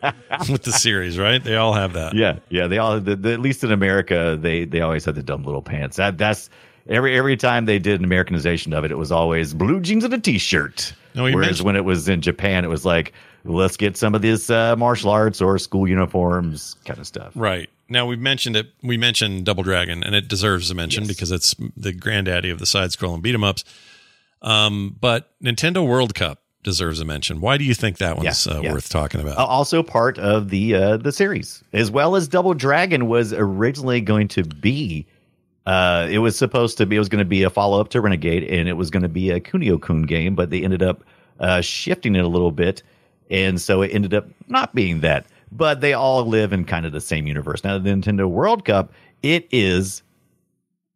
B: uh, with the series, right? They all have that.
C: Yeah, yeah. They all, the, the, at least in America, they they always had the dumb little pants. That that's every every time they did an Americanization of it, it was always blue jeans and a t-shirt.
B: No,
C: Whereas
B: mentioned-
C: when it was in Japan, it was like let's get some of this uh, martial arts or school uniforms kind of stuff.
B: Right. Now we've mentioned it. We mentioned Double Dragon, and it deserves a mention because it's the granddaddy of the side-scrolling beat 'em ups. Um, but Nintendo World Cup deserves a mention. Why do you think that one's
C: Yeah,
B: uh,
C: yeah.
B: worth talking about?
C: Also part of the uh, the series, as well as Double Dragon was originally going to be. Uh, it was supposed to be. It was going to be a follow up to Renegade, and it was going to be a Kunio Kun game, but they ended up uh, shifting it a little bit, and so it ended up not being that. But they all live in kind of the same universe. Now, the Nintendo World Cup, it is.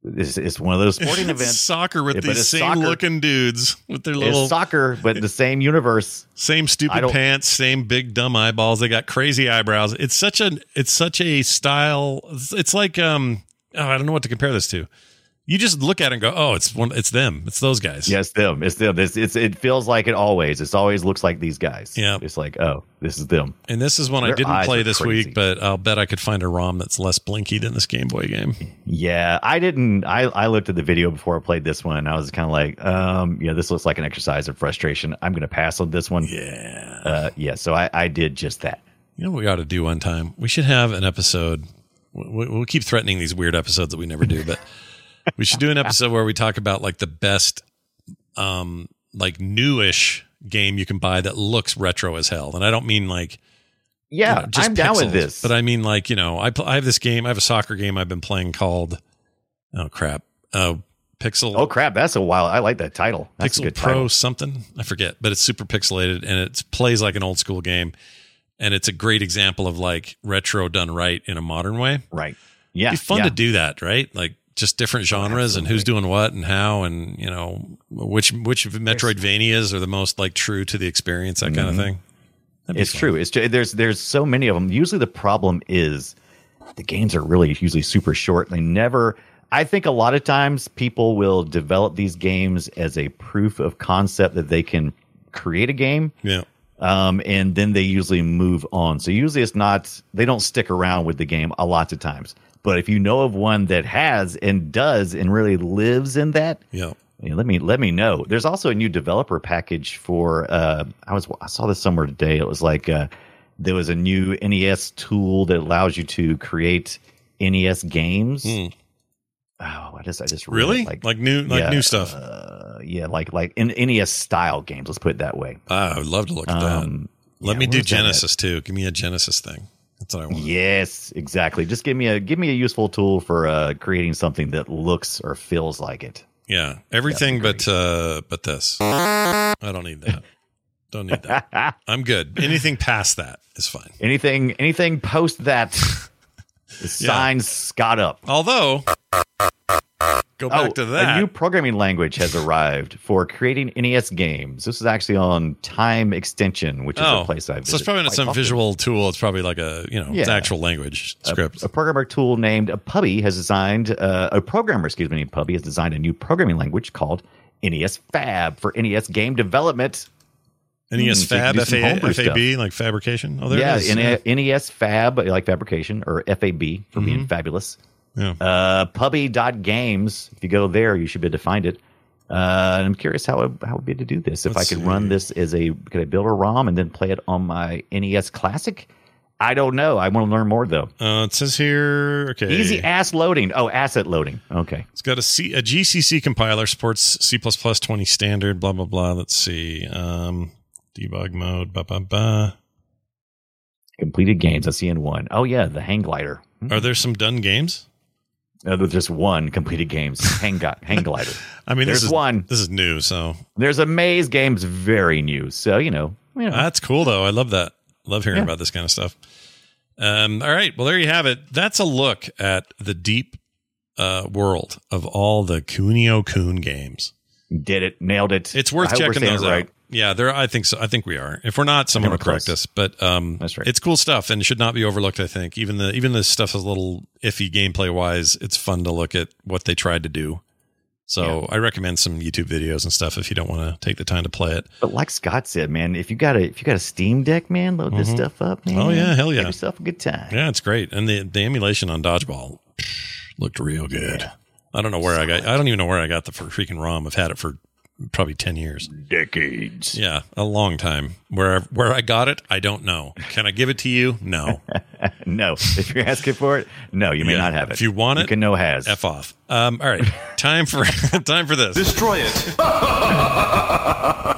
C: It's, it's one of those sporting
B: It's
C: events.
B: soccer with
C: Yeah,
B: these same
C: soccer.
B: looking dudes with their
C: It's
B: little
C: soccer, but the same universe.
B: same stupid pants, same big dumb eyeballs. They got crazy eyebrows. It's such a it's such a style. It's, it's like um oh, I don't know what to compare this to. You just look at it and go, oh, it's one, it's them, it's those guys.
C: Yes, them. It's them. It's, it's it feels like it always. It always looks like these guys.
B: Yeah.
C: It's like, oh, this is them.
B: And this is one I didn't play this
C: crazy.
B: week, but I'll bet I could find a ROM that's less blinky than this Game Boy game.
C: Yeah, I didn't. I I looked at the video before I played this one. and I was kind of like, um, yeah, this looks like an exercise of frustration. I'm going to pass on this one.
B: Yeah.
C: Uh, yeah. So I I did just that.
B: You know what we ought to do one time? We should have an episode. we- We'll keep threatening these weird episodes that we never do, but we should do an episode where we talk about like the best, um, like newish game you can buy that looks retro as hell. And I don't mean like,
C: Yeah,
B: you know, just
C: I'm down with this.
B: But I mean like, you know, I, pl- I have this game, I have a soccer game I've been playing called, oh crap, uh, Pixel.
C: oh crap, that's a while. I like that title. That's
B: Pixel
C: good
B: Pro
C: title.
B: something. I forget, but it's super pixelated and it plays like an old school game. And it's a great example of like retro done right in a modern way.
C: Right. Yeah.
B: It'd be fun
C: yeah.
B: to do that, right? Like just different genres and who's doing what and how and you know which which Metroidvanias are the most like true to the experience, that kind of thing.
C: It's
B: fun.
C: true. It's true. There's there's so many of them. Usually the problem is the games are really usually super short. They never. I think a lot of times people will develop these games as a proof of concept that they can create a game.
B: Yeah.
C: Um, and then they usually move on. So usually it's not they don't stick around with the game a lot of times. But if you know of one that has and does and really lives in that,
B: Yeah.
C: let me let me know. There's also a new developer package for. Uh, I was I saw this somewhere today. It was like uh, there was a new NES tool that allows you to create NES games. Oh, I just I just.
B: Really? Like, new like
C: yeah,
B: new stuff.
C: Uh, yeah, like like in NES style games. Let's put it that way.
B: Ah, I would love to look at
C: Um,
B: that. Let
C: yeah,
B: me do
C: where's that at?
B: Genesis too. Give me a Genesis thing. That's what I want.
C: Yes, exactly. Just give me a give me a useful tool for uh, creating something that looks or feels like it.
B: Yeah, everything but uh but this. I don't need that. Don't need that. I'm good. Anything past that is fine.
C: Anything anything post that is signed Scott up.
B: Although go back to that.
C: Oh, A new programming language has arrived for creating NES games. This is actually on Time Extension, which is
B: oh,
C: a place I've
B: so it's probably not some
C: often.
B: visual tool. It's probably like a you know it's
C: Yeah.
B: actual language script.
C: A, programmer tool named Pubby has designed uh, a programmer, excuse me, named Pubby has designed a new programming language called NES Fab for NES game development.
B: NES
C: Hmm, so
B: Fab
C: do
B: F A F A B like fabrication. Oh, there
C: yeah,
B: it is.
C: NES Fab like fabrication or FAB for being fabulous.
B: Yeah.
C: Uh, Pubby.games. If you go there, you should be able to find it. Uh, and I'm curious how I, how would be to do this. If
B: Let's
C: I could run this as a could I build a ROM and then play it on my NES Classic? I don't know. I want to learn more though.
B: Uh, it says here, okay,
C: Easy ass loading. Oh, asset loading. Okay.
B: It's got a, C, a GCC compiler, supports C++ 20 standard, blah, blah, blah. Let's see. Um, debug mode, ba, ba, ba.
C: Completed games. I see in one. Oh yeah, the hang glider.
B: Are there some done games?
C: No, there's just one completed games. Hang got hang glider.
B: I mean,
C: there's
B: this is,
C: one.
B: This is new, so
C: There's a maze games, very new. So you know, you know.
B: that's cool, though. I love that. Love hearing
C: Yeah.
B: about this kind of stuff. Um, all right. Well, there you have it. That's a look at the deep uh, world of all the Kunio Kun games.
C: did it, nailed it.
B: It's worth checking those
C: out. right.
B: Yeah, there. I think so. I think we are. If we're not, someone will correct us. But um,
C: That's right.
B: It's cool stuff and should not be overlooked. I think even the even the stuff is a little iffy gameplay wise. It's fun to look at what they tried to do. So I recommend some YouTube videos and stuff if you don't want to take the time to play it.
C: But like Scott said, man, if you got a if you got a Steam Deck, man, load this
B: Mhm.
C: stuff up, man.
B: Oh, yeah, hell yeah.
C: Have yourself a good time.
B: Yeah, it's great. And the the emulation on Dodgeball looked real good. I don't know where I got. I don't even know where I got the freaking ROM. I've had it for probably ten years.
C: Decades.
B: Yeah, a long time. Where where I got it, I don't know. Can I give it to you? No.
C: no, if you're asking for it, no, you may
B: Yeah.
C: not have it.
B: If you want it, you
C: can no has.
B: F off. Um, all right, time for time for this.
E: Destroy it.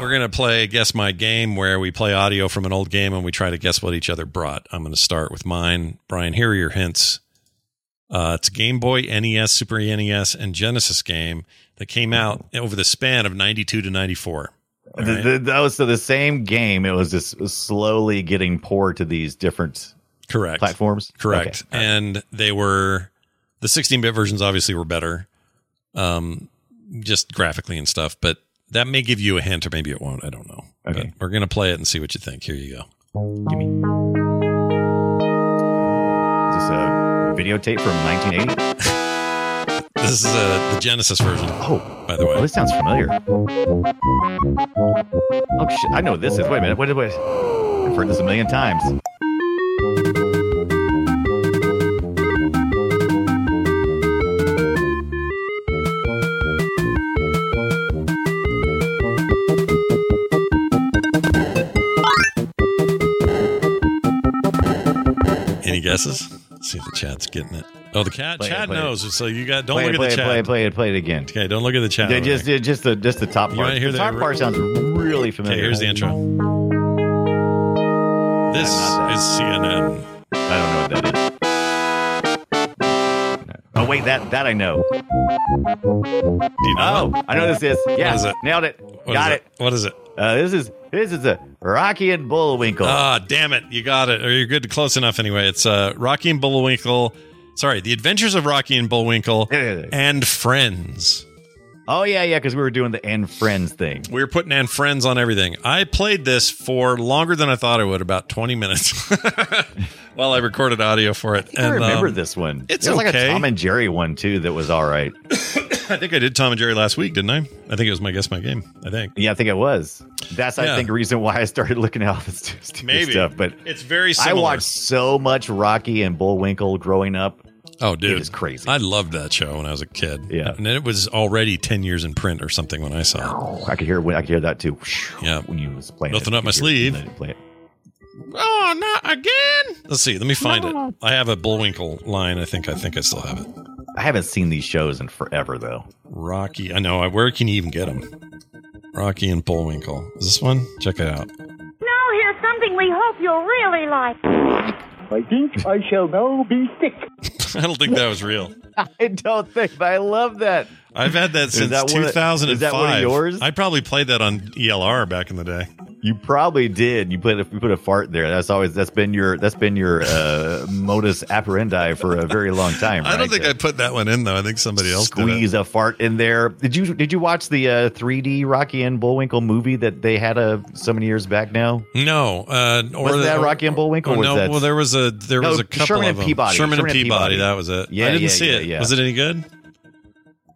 B: We're gonna play guess my game, where we play audio from an old game and we try to guess what each other brought. I'm gonna start with mine. Brian, here are your hints. Uh, it's a Game Boy, NES, Super NES, and Genesis game that came out over the span of 92 to 94. All
C: The-
B: right?
C: the- that was so the same game. It was just slowly getting poured to these different
B: Correct.
C: platforms.
B: Correct.
C: Okay.
B: And they were the 16-bit versions obviously were better, um, just graphically and stuff. But that may give you a hint, or maybe it won't. I don't know.
C: Okay.
B: But we're gonna play it and see what you think. Here you go.
C: Give me. Is this a videotape from 1980?
B: This is uh, the Genesis version.
C: Oh,
B: by the way.
C: Oh, this sounds familiar. Oh shit! I know this is. Wait a minute. Wait, wait. I've heard this a million times.
B: Any guesses? Let's see if the chat's getting it. Oh, the cat.
C: Play
B: Chat
C: it.
B: knows. So you got. Don't
C: play
B: look
C: it,
B: at the
C: it,
B: chat.
C: play it, play it, play it again.
B: Okay, don't look at the chat.
C: Yeah, just,
B: there.
C: just the just the top
B: You
C: part.
B: hear
C: the top part sounds really familiar.
B: Okay, here's the intro. This is CNN.
C: I don't know what that is. Oh wait, that that I know.
B: Do you know?
C: Oh, I know this is. Yeah,
B: is it?
C: nailed it.
B: What
C: Got it.
B: What is it?
C: Uh, this is this is a Rocky and Bullwinkle.
B: Ah, damn it. You got it. Or you're good close enough anyway. It's uh, Rocky and Bullwinkle. Sorry, The Adventures of Rocky and Bullwinkle and Friends.
C: oh yeah, yeah, because we were doing the and friends thing.
B: We were putting and Friends on everything. I played this for longer than I thought I would, about 20 minutes, while I recorded audio for it.
C: I remember
B: um,
C: this one.
B: it's
C: There was like a Tom and Jerry one too that was all right.
B: I think I did Tom and Jerry last week, didn't I? I think it was my guess my game. I think.
C: Yeah, I think it was. That's I think reason why I started looking at all this stupid
B: Maybe.
C: stuff. But
B: It's very
C: I watched so much Rocky and Bullwinkle growing up.
B: Oh, dude,
C: It is crazy.
B: I loved that show when I was a kid.
C: Yeah.
B: and it was already ten years in print or something when I saw it.
C: Oh, I could hear I could hear that too.
B: Yeah.
C: when you was playing.
B: Nothing
C: it,
B: up my sleeve.
C: it.
B: Oh, not again! Let's see. Let me find it. I have a Bullwinkle line. I think. I think I still have it.
C: I haven't seen these shows in forever though.
B: Rocky. I know. Where can you even get them? Rocky and Bullwinkle. Is this one? Check it out.
A: Now here's something we hope you'll really like.
E: I think I shall now be sick.
B: I don't think that was real.
C: I don't think, but I love that.
B: I've had that since
C: that one of-
B: 2005.
C: is that one of yours?
B: I probably played that on ELR back in the day.
C: You probably did. You put a, you put a fart there. That's always that's been your that's been your uh, modus operandi for a very long time.
B: I don't
C: right?
B: think I put that one in though. I think somebody else did it.
C: squeeze a fart in there. Did you did you watch the uh, 3D Rocky and Bullwinkle movie that they had uh, so many years back now?
B: No, uh, or
C: Wasn't that Rocky and Bullwinkle? Was
B: no,
C: that-
B: well, there was a there
C: No,
B: was a couple
C: Sherman
B: of
C: and
B: them.
C: Peabody.
B: Sherman,
C: Sherman
B: and
C: and
B: Peabody.
C: Peabody.
B: That was it.
C: Yeah,
B: I didn't
C: yeah,
B: see
C: yeah,
B: it.
C: yeah.
B: Was it any good?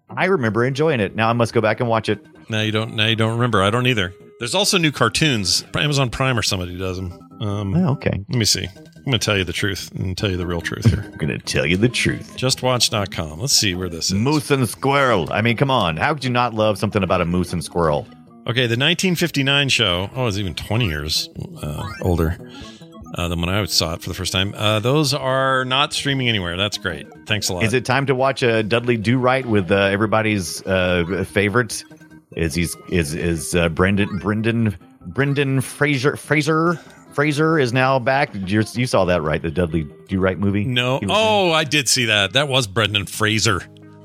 C: I remember enjoying it. Now I must go back and watch it.
B: Now you don't. Now you don't remember. I don't either. There's also new cartoons. Amazon Prime or somebody does them. Um,
C: Oh, okay.
B: Let me see. I'm going to tell you the truth and tell you the real truth here.
C: I'm going to tell you the truth.
B: JustWatch.com. Let's see where this is.
C: Moose and squirrel. I mean, come on. How could you not love something about a moose and squirrel?
B: Okay, the 1959 show. Oh, it's even 20 years uh, older uh, than when I saw it for the first time. Uh, those are not streaming anywhere. That's great. Thanks a lot.
C: Is it time to watch a Dudley Do Right with uh, everybody's uh, favorite? Is he's is is uh, Brendan Brendan Brendan Fraser Fraser Fraser is now back? You, you saw that right? The Dudley Do Right movie?
B: No. Oh, I did see that. That was Brendan Fraser.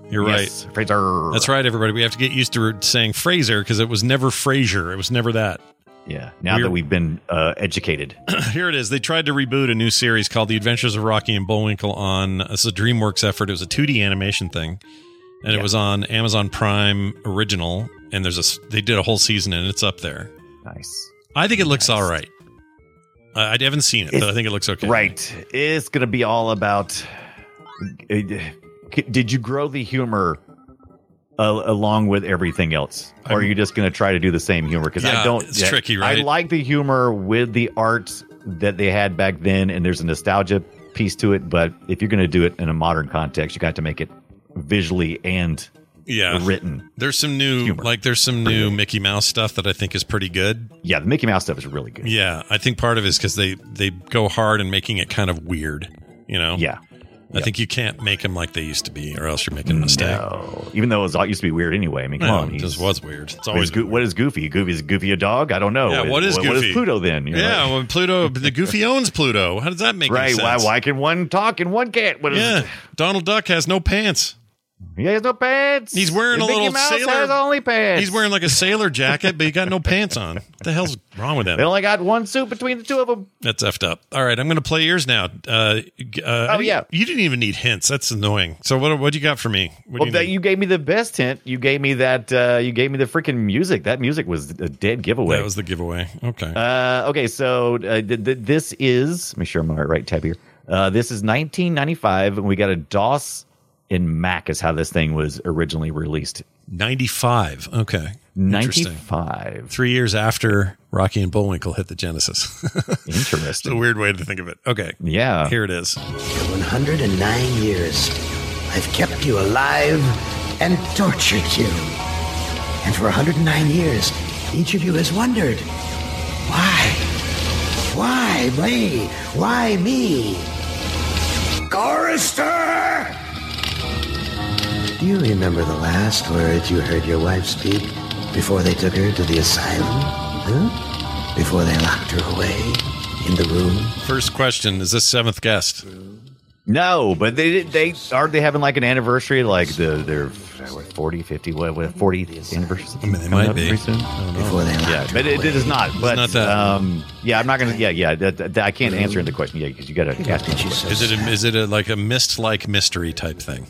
B: You're
C: Yes,
B: right.
C: Fraser.
B: That's right, everybody. We have to get used to saying Fraser because it was never Fraser. It was never that.
C: Yeah. Now
B: We're-
C: that we've been uh, educated,
B: Here it is. They tried to reboot a new series called The Adventures of Rocky and Bullwinkle on it's a DreamWorks effort. It was a 2D animation thing, and it was on Amazon Prime Original. And there's a they did a whole season and it's up there.
C: nice.
B: I think it looks all right. I, I haven't seen it, but I think it looks okay.
C: Right. It's going to be all about. uh, Did you grow the humor uh, along with everything else, or are you just going to try to do the same humor? Because
B: Yeah,
C: I don't.
B: it's tricky, right?
C: I like the humor with the art that they had back then, and there's a nostalgia piece to it. But if you're going to do it in a modern context, you got to make it visually and
B: Yeah.
C: written.
B: There's some new like there's some new Mickey Mouse stuff that I think is pretty good.
C: Yeah, the Mickey Mouse stuff is really good.
B: Yeah, I think part of it is because they they go hard in making it kind of weird. You know.
C: Yeah.
B: I think you can't make them like they used to be, or else you're making a mistake.
C: No, even though it was, it used to be weird anyway. I mean, come
B: No,
C: on,
B: it just was weird. It's always
C: what is Goofy? Goofy is Goofy a dog? I don't know.
B: Yeah, what is
C: What
B: Goofy?
C: is Pluto then? You know?
B: yeah, well, Pluto, the Goofy owns Pluto. How does that make sense?
C: right.
B: any
C: Why?
B: sense?
C: Why can one talk and one can't? What is
B: Yeah, Donald Duck has no pants.
C: He has no pants.
B: He's wearing
C: And
B: a
C: Mickey
B: little
C: Mouse
B: sailor.
C: has only pants.
B: He's wearing like a sailor jacket, but he got no pants on. What the hell's wrong with him?
C: They only got one suit between the two of them.
B: That's effed up. All right, I'm going to play yours now. Uh, uh,
C: Oh, yeah.
B: you didn't even need hints. That's annoying. So what? What you got for me? What
C: Well,
B: you
C: that you gave me the best hint. You gave me that. Uh, you gave me the freaking music. That music was a dead giveaway.
B: That was the giveaway. Okay.
C: Uh, okay, so uh, th- th- this is. Let me sure I'm on the right tab here. Uh, this is 1995, and we got a DOS in Mac is how this thing was originally released.
B: 95. Okay. Interesting.
C: 95.
B: Three years after Rocky and Bullwinkle hit the Genesis. it's a weird way to think of it. Okay.
C: Yeah.
B: Here it is.
F: 109 years, I've kept you alive and tortured you. And for 109 years, each of you has wondered, why? Why me? Why me? Gorrister! Do you remember the last words you heard your wife speak before they took her to the asylum? Huh? Before they locked her away in the room?
B: First question Is this seventh guest?
C: No, but they they are they having like an anniversary, like the their what, 40, 50, what, what 40th anniversary?
B: I mean, they might
C: up
B: be.
C: pretty soon?
F: Before they
C: Yeah, but it, it is not. But
B: not that.
C: um, yeah, I'm not gonna. Yeah, yeah, that, that- I can't answer the question. Yeah, because you got to ask me.
F: Did you
B: Is it a, is it a, like a mist like mystery type thing?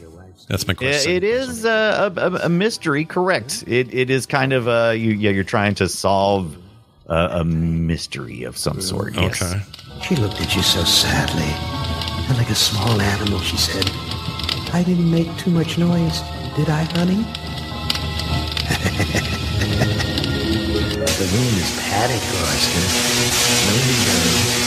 B: That's my question.
C: It is uh, a, a, a mystery, correct? It, it is kind of a you, yeah, you're trying to solve a, a mystery of some sort.
B: Okay.
F: She looked at you so sadly, and like a small animal, she said, "I didn't make too much noise, did I, honey?" the room is padded, Gorrister. No, you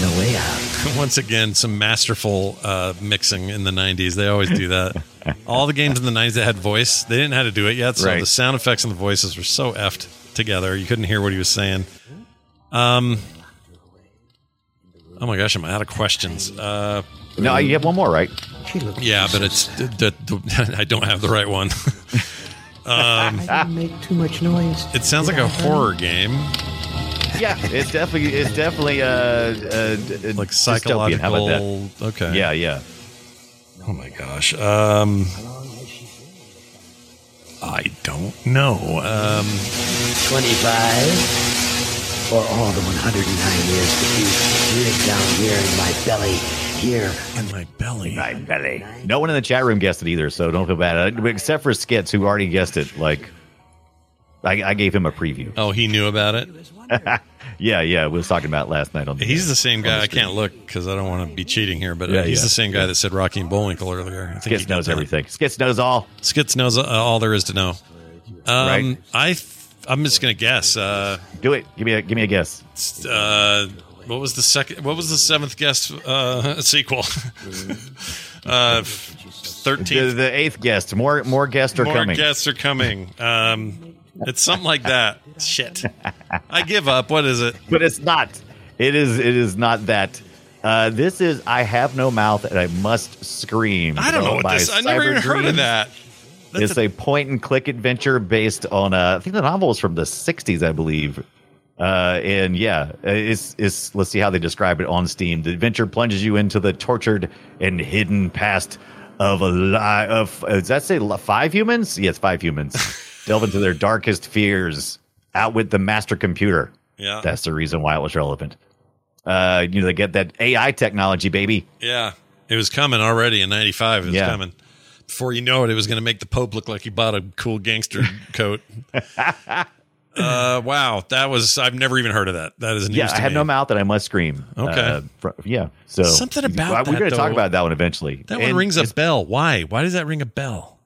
F: no way out.
B: Once again, some masterful uh, mixing in the 90s. They always do that. All the games in the 90s that had voice, they didn't know how to do it yet. So
C: Right.
B: the sound effects and the voices were so effed together. You couldn't hear what he was saying. Um, oh my gosh, I'm out of questions. Uh,
C: No, you have one more, right?
B: yeah, but it's the, the, I don't have the right one. um,
F: didn't make too much noise.
B: it sounds like a horror game,
C: Yeah, it's definitely it's definitely uh, uh d-
B: like
C: dystopian. How about that?
B: psychological. Okay.
C: Yeah, yeah.
B: Oh my gosh. Um, I don't know. Um,
F: 25 or all the 109 years that you live down here in my belly, here
B: in my belly.
C: My belly. No one in the chat room guessed it either, so don't feel bad. Uh, Except for Skits, who already guessed it. Like, I, I gave him a preview.
B: oh, he knew about it.
C: yeah, yeah. We was talking about it last night on. The,
B: He's the same guy. I can't look because I don't want to be cheating here, but uh,
C: Yeah,
B: he's
C: yeah.
B: the same guy that said Rocky and Bullwinkle earlier. I think
C: Skits knows
B: that.
C: everything. Skits knows all.
B: Skits knows uh, all there is to know. Um,
C: Right.
B: I I'm just gonna guess. Uh,
C: Do it. Give me a give me a guess.
B: uh, what was the second? What was the seventh guest uh, sequel? uh,
C: The,
B: thirteenth.
C: the eighth guest. More more guests are
B: More
C: coming.
B: guests are coming. Um, it's something like that. Shit. I give up. What is it?
C: but it's not. It is. It is not that. Uh, this is I have no mouth and I must scream.
B: I don't know what this. I never even heard of that.
C: Dreams. It's a point and click adventure based on uh, I think the novel is from the '60s, I believe. Uh, and yeah, it's it's. Let's see how they describe it on Steam. The adventure plunges you into the tortured and hidden past of a lie of. Does that say five humans? Yes, five humans. Delve into their darkest fears. Outwit the master computer.
B: Yeah.
C: That's the reason why it was relevant. Uh, you know, they get that AI technology, baby.
B: Yeah, it was coming already in '95. It was
C: Yeah.
B: coming. Before you know it, it was going to make the Pope look like he bought a cool gangster coat. uh, wow, that was I've never even heard of that. That is news
C: Yeah, I have
B: me.
C: no mouth and I must scream.
B: Okay.
C: Uh, fr- yeah. So
B: Something about
C: We're going to talk about that one eventually.
B: That one rings a bell. Why? Why does that ring a bell?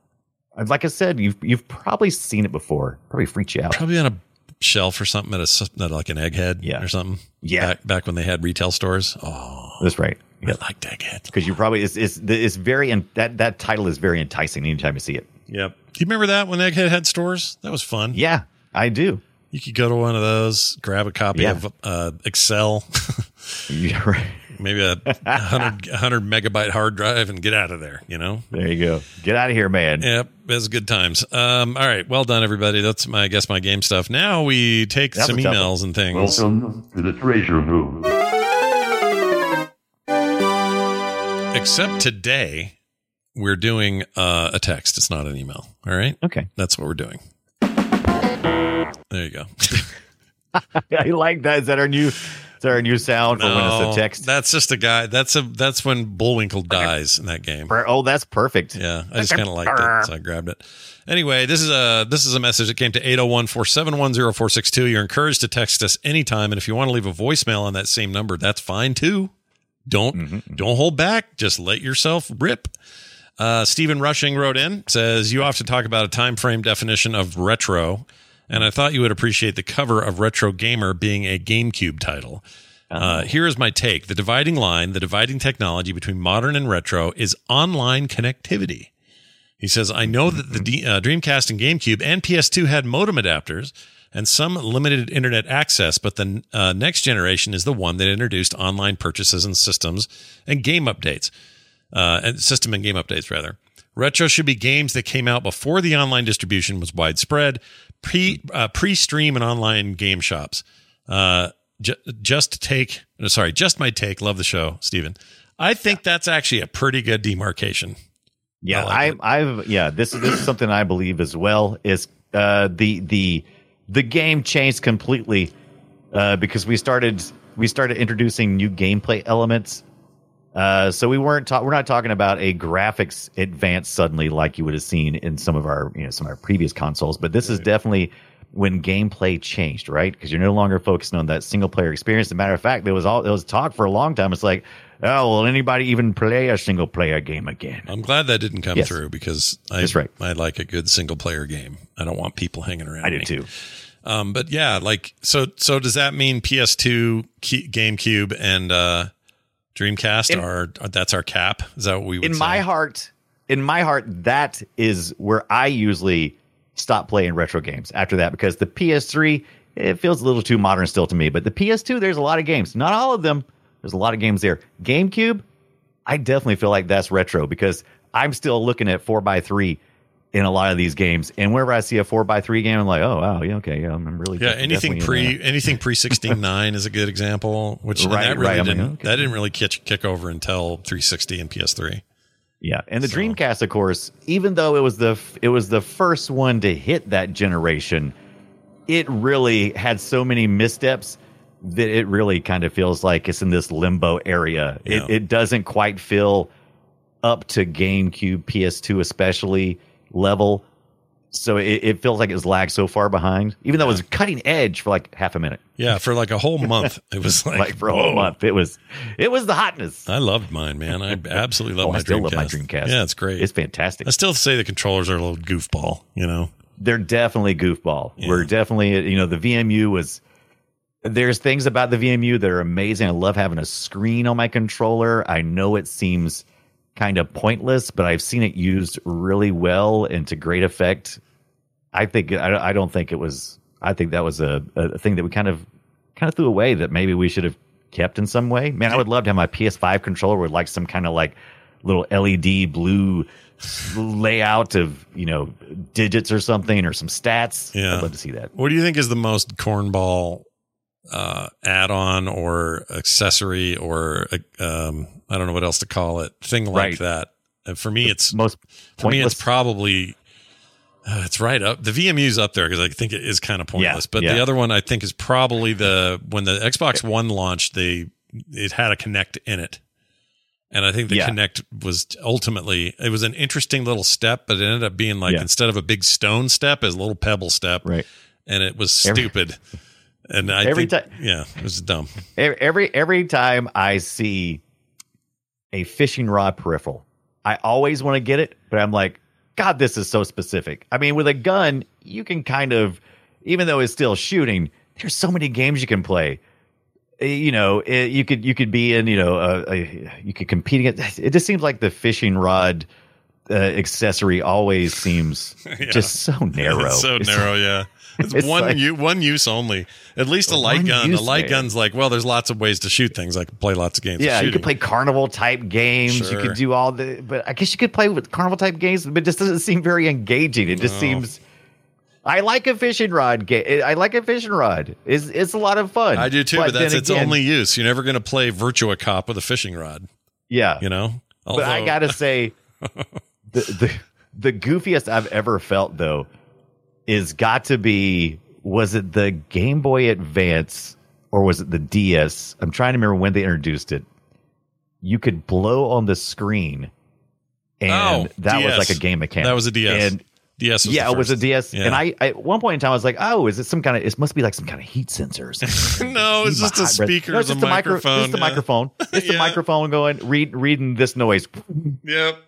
C: Like I said, you've you've probably seen it before. Probably freaked you out.
B: Probably on a shelf or something at a at like an egghead
C: Yeah.
B: or something.
C: Yeah.
B: back, back when they had retail stores. Oh,
C: That's right.
B: I liked egghead.
C: Because you probably it's it's it's very in, that that title is very enticing anytime you see it.
B: Yep. Do you remember that when Egghead had stores? That was fun.
C: Yeah, I do.
B: You could go to one of those, grab a copy
C: Yeah.
B: of uh, Excel,
C: Yeah, right.
B: Maybe a 100, 100 megabyte hard drive, and get out of there. You know.
C: There you go. Get out of here, man.
B: Yep, it was good times. Um, all right, well done, everybody. That's my, I guess, my game stuff. Now we take
C: That
B: some
C: was tough.
B: emails and things.
E: Welcome to the treasure room.
B: Except today, we're doing uh, a text. It's not an email. All right.
C: Okay.
B: That's what we're doing. There you go.
C: I like that. Is that our new? Is there a new sound for when it's a text?
B: That's just a guy. That's a that's when Bullwinkle dies in that game.
C: Oh, that's perfect.
B: Yeah, I just kind of liked it, so I grabbed it. Anyway, this is a this is a message that came to 801-471-0462. You're encouraged to text us anytime, and if you want to leave a voicemail on that same number, that's fine too. Don't
C: Mm-hmm.
B: don't hold back. Just let yourself rip. Uh, Stephen Rushing wrote in says you often talk about a time frame definition of retro, and I thought you would appreciate the cover of Retro Gamer being a GameCube title. Uh, here is my take: the dividing line, the dividing technology between modern and retro is online connectivity. He says, I know that the D- uh, Dreamcast and GameCube and PS2 had modem adapters and some limited internet access, but the uh, next generation is the one that introduced online purchases and systems and game updates, uh, and system and game updates rather. Retro should be games that came out before the online distribution was widespread, pre uh, pre stream and online game shops. Uh, ju- just take, uh, sorry, just my take. Love the show, Stephen. I think that's actually a pretty good demarcation.
C: Yeah,
B: I like
C: I, I've yeah. This this is something I believe as well. Is uh, the the the game changed completely uh, because we started we started introducing new gameplay elements. Uh, so we weren't ta- we're not talking about a graphics advance suddenly like you would have seen in some of our you know some of our previous consoles, but this is definitely when gameplay changed, right? Because you're no longer focusing on that single player experience. As a matter of fact, there was all there was talk for a long time. It's like, oh, will anybody even play a single player game again?
B: I'm glad that didn't come
C: Yes.
B: through because I,
C: That's right.
B: I like a good single player game. I don't want people hanging around.
C: I do
B: me.
C: too.
B: Um, but yeah, like so. So does that mean PS2, Ke- GameCube, and uh, Dreamcast
C: In-
B: are, are that's our cap? Is that what we would
C: in
B: say?
C: my heart, in my heart, that is where I usually stop playing retro games after that because the PS3 it feels a little too modern still to me. But the PS2, there's a lot of games, not all of them. There's a lot of games there. GameCube, I definitely feel like that's retro because I'm still looking at four x three in a lot of these games, and whenever I see a four by three game, I'm like, oh wow, yeah, okay, yeah, I'm really
B: Yeah, anything pre anything pre sixteen nine is a good example. Which
C: Right,
B: that really
C: right, I'm like,
B: didn't
C: okay.
B: that didn't really kick kick over until 360 and PS3.
C: Yeah, and the Dreamcast, of course, even though it was the it was the first one to hit that generation, it really had so many missteps that it really kind of feels like it's in this limbo area.
B: Yeah.
C: It it doesn't quite feel up to GameCube, PS2 especially level. So it, it feels like it's lagged so far behind, even though it was cutting edge for like half a minute.
B: Yeah, for like a whole month, it was like,
C: Like for a whole month, it was it was the hotness.
B: I loved mine, man. I absolutely love
C: Oh,
B: my
C: I still
B: Dreamcast.
C: love my Dreamcast.
B: Yeah, it's great.
C: It's fantastic.
B: I still say the controllers are a little goofball. You know,
C: they're definitely goofball. We're definitely, you know, the VMU was. There's things about the VMU that are amazing. I love having a screen on my controller. I know it seems kind of pointless, but I've seen it used really well and to great effect. I think I, I don't think it was. I think that was a, a thing that we kind of kind of threw away that maybe we should have kept in some way. Man, I would love to have my PS5 controller with like some kind of like little LED blue layout of you know digits or something or some stats.
B: Yeah.
C: I'd love to see that.
B: what do you think is the most cornball uh, add-on or accessory or um, I don't know what else to call it thing like
C: Right.
B: that? And for me, it's
C: most
B: for me, it's probably uh, it's right up. The VMU's up there because I think it is kind of pointless.
C: Yeah,
B: but
C: yeah.
B: the other one I think is probably the when the Xbox One launched, they it had a Kinect in it. And I think the
C: Yeah.
B: Kinect was ultimately it was an interesting little step, but it ended up being like instead of a big stone step, is a little pebble step.
C: Right.
B: And it was
C: Every-
B: stupid. And I
C: Every
B: think,
C: ti-
B: yeah, it was dumb.
C: Every every time I see a fishing rod peripheral, I always want to get it, but I'm like, God, this is so specific. I mean, with a gun, you can kind of, even though it's still shooting, there's so many games you can play. Uh, You know, it, you could you could be in, you know, a, a, you could compete against. It just seems like the fishing rod uh, accessory always seems
B: Yeah.
C: just so narrow.
B: It's so
C: It's-
B: narrow, yeah. It's,
C: it's
B: one
C: like-
B: u- one use only. At least a light gun. a light gun's like, well, there's lots of ways to shoot things. I can play lots of games. of
C: Yeah, you
B: shooting.
C: could play carnival type games. You could do all the, but I guess you could play with carnival type games, but it just doesn't seem very engaging. It just
B: No.
C: seems. I like a fishing rod game. I like a fishing rod. It's it's a lot of fun.
B: I do too, but, that's
C: then
B: its
C: again-
B: only use. You're never going to play Virtua Cop with a fishing rod.
C: Yeah,
B: You know.
C: but I gotta say, the, the the goofiest I've ever felt though is got to be was it the Game Boy Advance or was it the DS? I'm trying to remember when they introduced it. You could blow on the screen, and
B: Oh,
C: that was like a game mechanic.
B: That was a DS.
C: And
B: DS.
C: Yeah, it was a. DS.
B: Yeah.
C: And I, I, at one point in time, I was like, oh, is it some kind of? It must be like some kind of heat sensor. Or something.
B: no, it's just a speaker,
C: No,
B: it's a
C: just a micro-
B: microphone.
C: Just a
B: yeah.
C: microphone. It's a
B: Yeah.
C: microphone going read reading this noise.
B: Yep.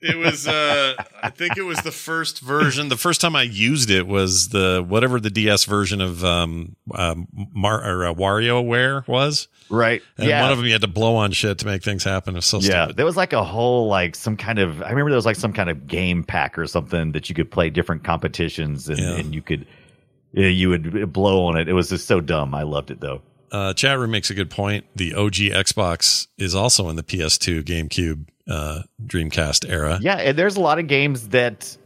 B: It was uh I think it was the first version. The first time I used it was the whatever the DS version of um, um Mar- or uh, WarioWare was.
C: Right.
B: And
C: yeah.
B: one of them you had to blow on shit to make things happen. It was so
C: yeah,
B: stupid.
C: there was like a whole like some kind of. I remember there was like some kind of game pack or something that you could play different competitions and,
B: Yeah.
C: and you could you would blow on it. It was just so dumb. I loved it though.
B: Uh, chat room makes a good point. The OG Xbox is also in the PS2, GameCube, uh, Dreamcast era.
C: Yeah, and there's a lot of games that.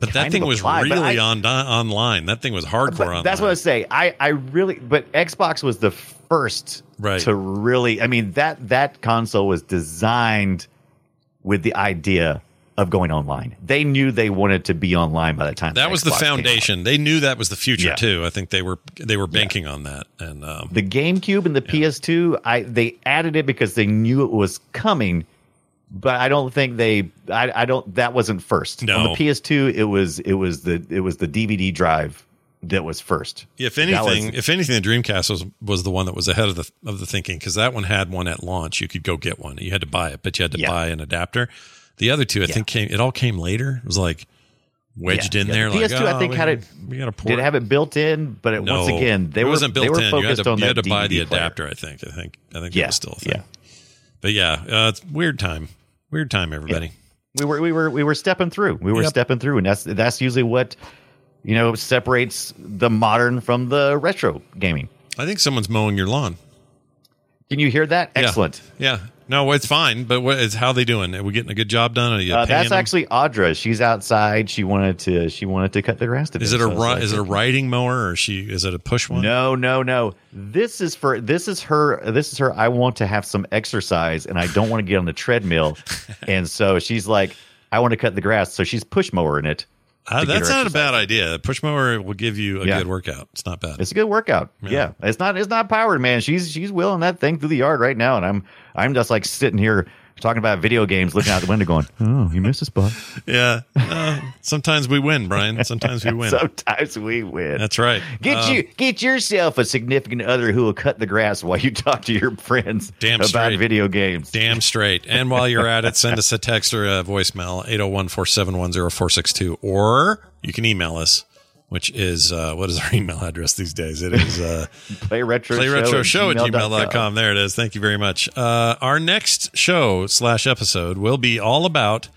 B: but that thing was
C: apply,
B: really
C: I-
B: on online. That thing was hardcore
C: that's what I say. I I really, but Xbox was the first
B: Right.
C: to really. I mean that that console was designed with the idea of going online. They knew they wanted to be online by the time
B: that was the
C: Xbox came out.
B: foundation. They knew that was the future
C: Yeah.
B: too. I think they were they were banking on that. And um,
C: The GameCube and the PS2, I they added it because they knew it was coming, but I don't think they. I, I don't. That wasn't first.
B: No.
C: On the PS2, it was it was the it was the DVD drive that was first.
B: If anything,
C: was-
B: if anything, the Dreamcast was was the one that was ahead of the of the thinking because that one had one at launch. You could go get one. You had to buy it, but you had to
C: Yeah.
B: buy an adapter. The other two, I think, came. It all came later. It was like wedged
C: Yeah,
B: in
C: yeah.
B: there. Like,
C: PS2, I
B: oh,
C: think
B: we,
C: had it.
B: We got to port.
C: Did it have it built in? But it,
B: no,
C: once again, they
B: it wasn't built
C: they were
B: in. You had
C: focused
B: to,
C: on
B: you had to buy the
C: DVD player.
B: adapter. I think. I think. I think
C: Yeah,
B: that was still a thing.
C: yeah.
B: But yeah, uh, it's weird time. Weird time, everybody.
C: We were we were we were stepping through. We were
B: Yep.
C: stepping through, and that's that's usually what you know separates the modern from the retro gaming.
B: I think someone's mowing your lawn.
C: Can you hear that?
B: Yeah.
C: Excellent.
B: Yeah. No, it's fine. But what is how they doing? Are we getting a good job done? Are you
C: Uh, that's
B: them?
C: actually Audra. She's outside. She wanted to. She wanted to cut the grass today.
B: Is it a
C: so
B: ri-
C: like-
B: is it a riding mower or is she is it a push one?
C: No, no, no. This is for this is her. This is her. I want to have some exercise, and I don't want to get on the treadmill. and so she's like, I want to cut the grass. So she's push mower in it.
B: Uh, that's not a bad idea. Push mower will give you a
C: Yeah.
B: good workout. It's not bad.
C: It's a good workout.
B: Yeah.
C: Yeah. It's not it's not powered, man. She's she's wheeling that thing through the yard right now, and I'm I'm just like sitting here talking about video games, looking out the window, going, "Oh, you missed a spot."
B: yeah. Uh, sometimes we win, Brian. Sometimes we win.
C: Sometimes we win.
B: That's right.
C: Get
B: Uh,
C: you get yourself a significant other who will cut the grass while you talk to your friends
B: Damn
C: about
B: straight.
C: video games.
B: Damn straight. And while you're at it, send us a text or a voicemail, 801 471 0462. Or you can email us, which is, uh, what is our email address these days? It is uh,
C: Play retro
B: play retro show at
C: gmail.com.
B: gmail.com. There it is. Thank you very much. Uh, our next show slash episode will be all about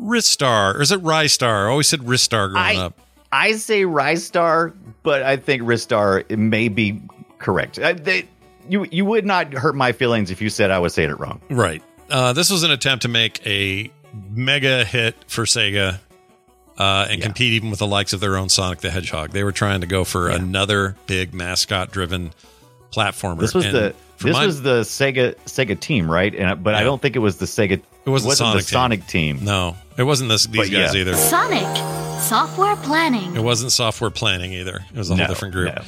B: Ristar. Or is it Rystar? I always said Ristar growing
C: I,
B: up.
C: I say Rystar, but I think Ristar may be correct. I, they, you you would not hurt my feelings if you said I was saying it wrong.
B: Right. Uh, this was an attempt to make a mega hit for Sega uh, and compete even with the likes of their own Sonic the Hedgehog. They were trying to go for another big mascot driven platformer.
C: This was
B: And
C: the this
B: my-
C: was the Sega Sega team, right? And but I don't think it was the Sega.
B: It wasn't
C: the
B: Sonic team.
C: Sonic team.
B: no, it wasn't this, these
C: But
B: guys
C: yeah.
B: either.
G: Sonic software planning.
B: It wasn't software planning either. It was a
C: No,
B: whole different group.
C: no.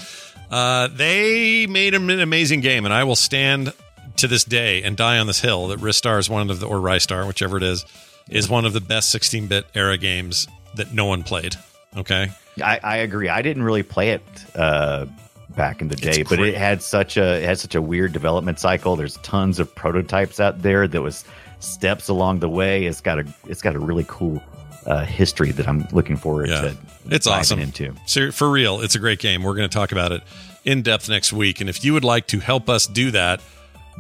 B: Uh, they made an amazing game, and I will stand to this day and die on this hill that Ristar is one of the, or Rystar, whichever it is, is one of the best 16-bit era games that no one played. Okay,
C: I, I agree. I didn't really play it uh, back in the day, but it had such a it had such a weird development cycle. There's tons of prototypes out there. There was steps along the way. It's got a it's got a really cool uh, history that I'm looking forward
B: Yeah.
C: to.
B: It's awesome.
C: Into
B: So for real, it's a great game. We're going to talk about it in depth next week. And if you would like to help us do that,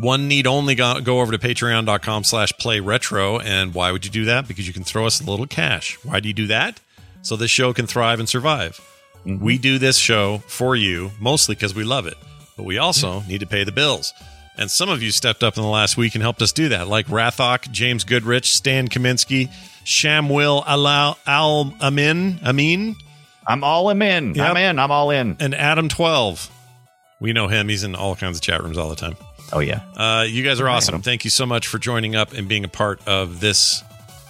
B: one need only go, go over to patreon.com slash play retro. And why would you do that? Because you can throw us a little cash. Why do you do that? So this show can thrive and survive. Mm-hmm. We do this show for you, mostly because we love it, but we also need to pay the bills. And some of you stepped up in the last week and helped us do that, like Rathok, James Goodrich, Stan Kaminsky, Shamwil Al Al Amin, Amin,
C: I'm all in.
B: Yep.
C: I'm in. I'm all in.
B: and Adam Twelve. We know him; he's in all kinds of chat rooms all the time.
C: Oh yeah.
B: Uh, you guys are awesome. Thank you so much for joining up and being a part of this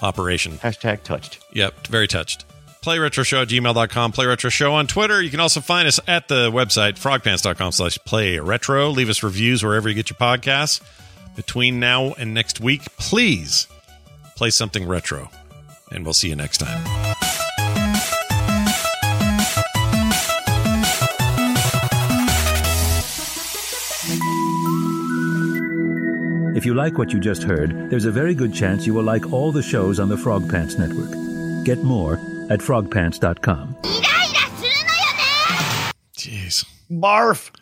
B: operation.
C: Hashtag touched.
B: Yep, very touched. PlayRetroShow at gmail.com, PlayRetroShow on Twitter. You can also find us at the website, frogpants.com slash playretro. Leave us reviews wherever you get your podcasts. Between now and next week, please play something retro. And we'll see you next time.
H: If you like what you just heard, there's a very good chance you will like all the shows on the Frog Pants Network. Get more at frogpants.com.
B: Jeez.
C: Barf.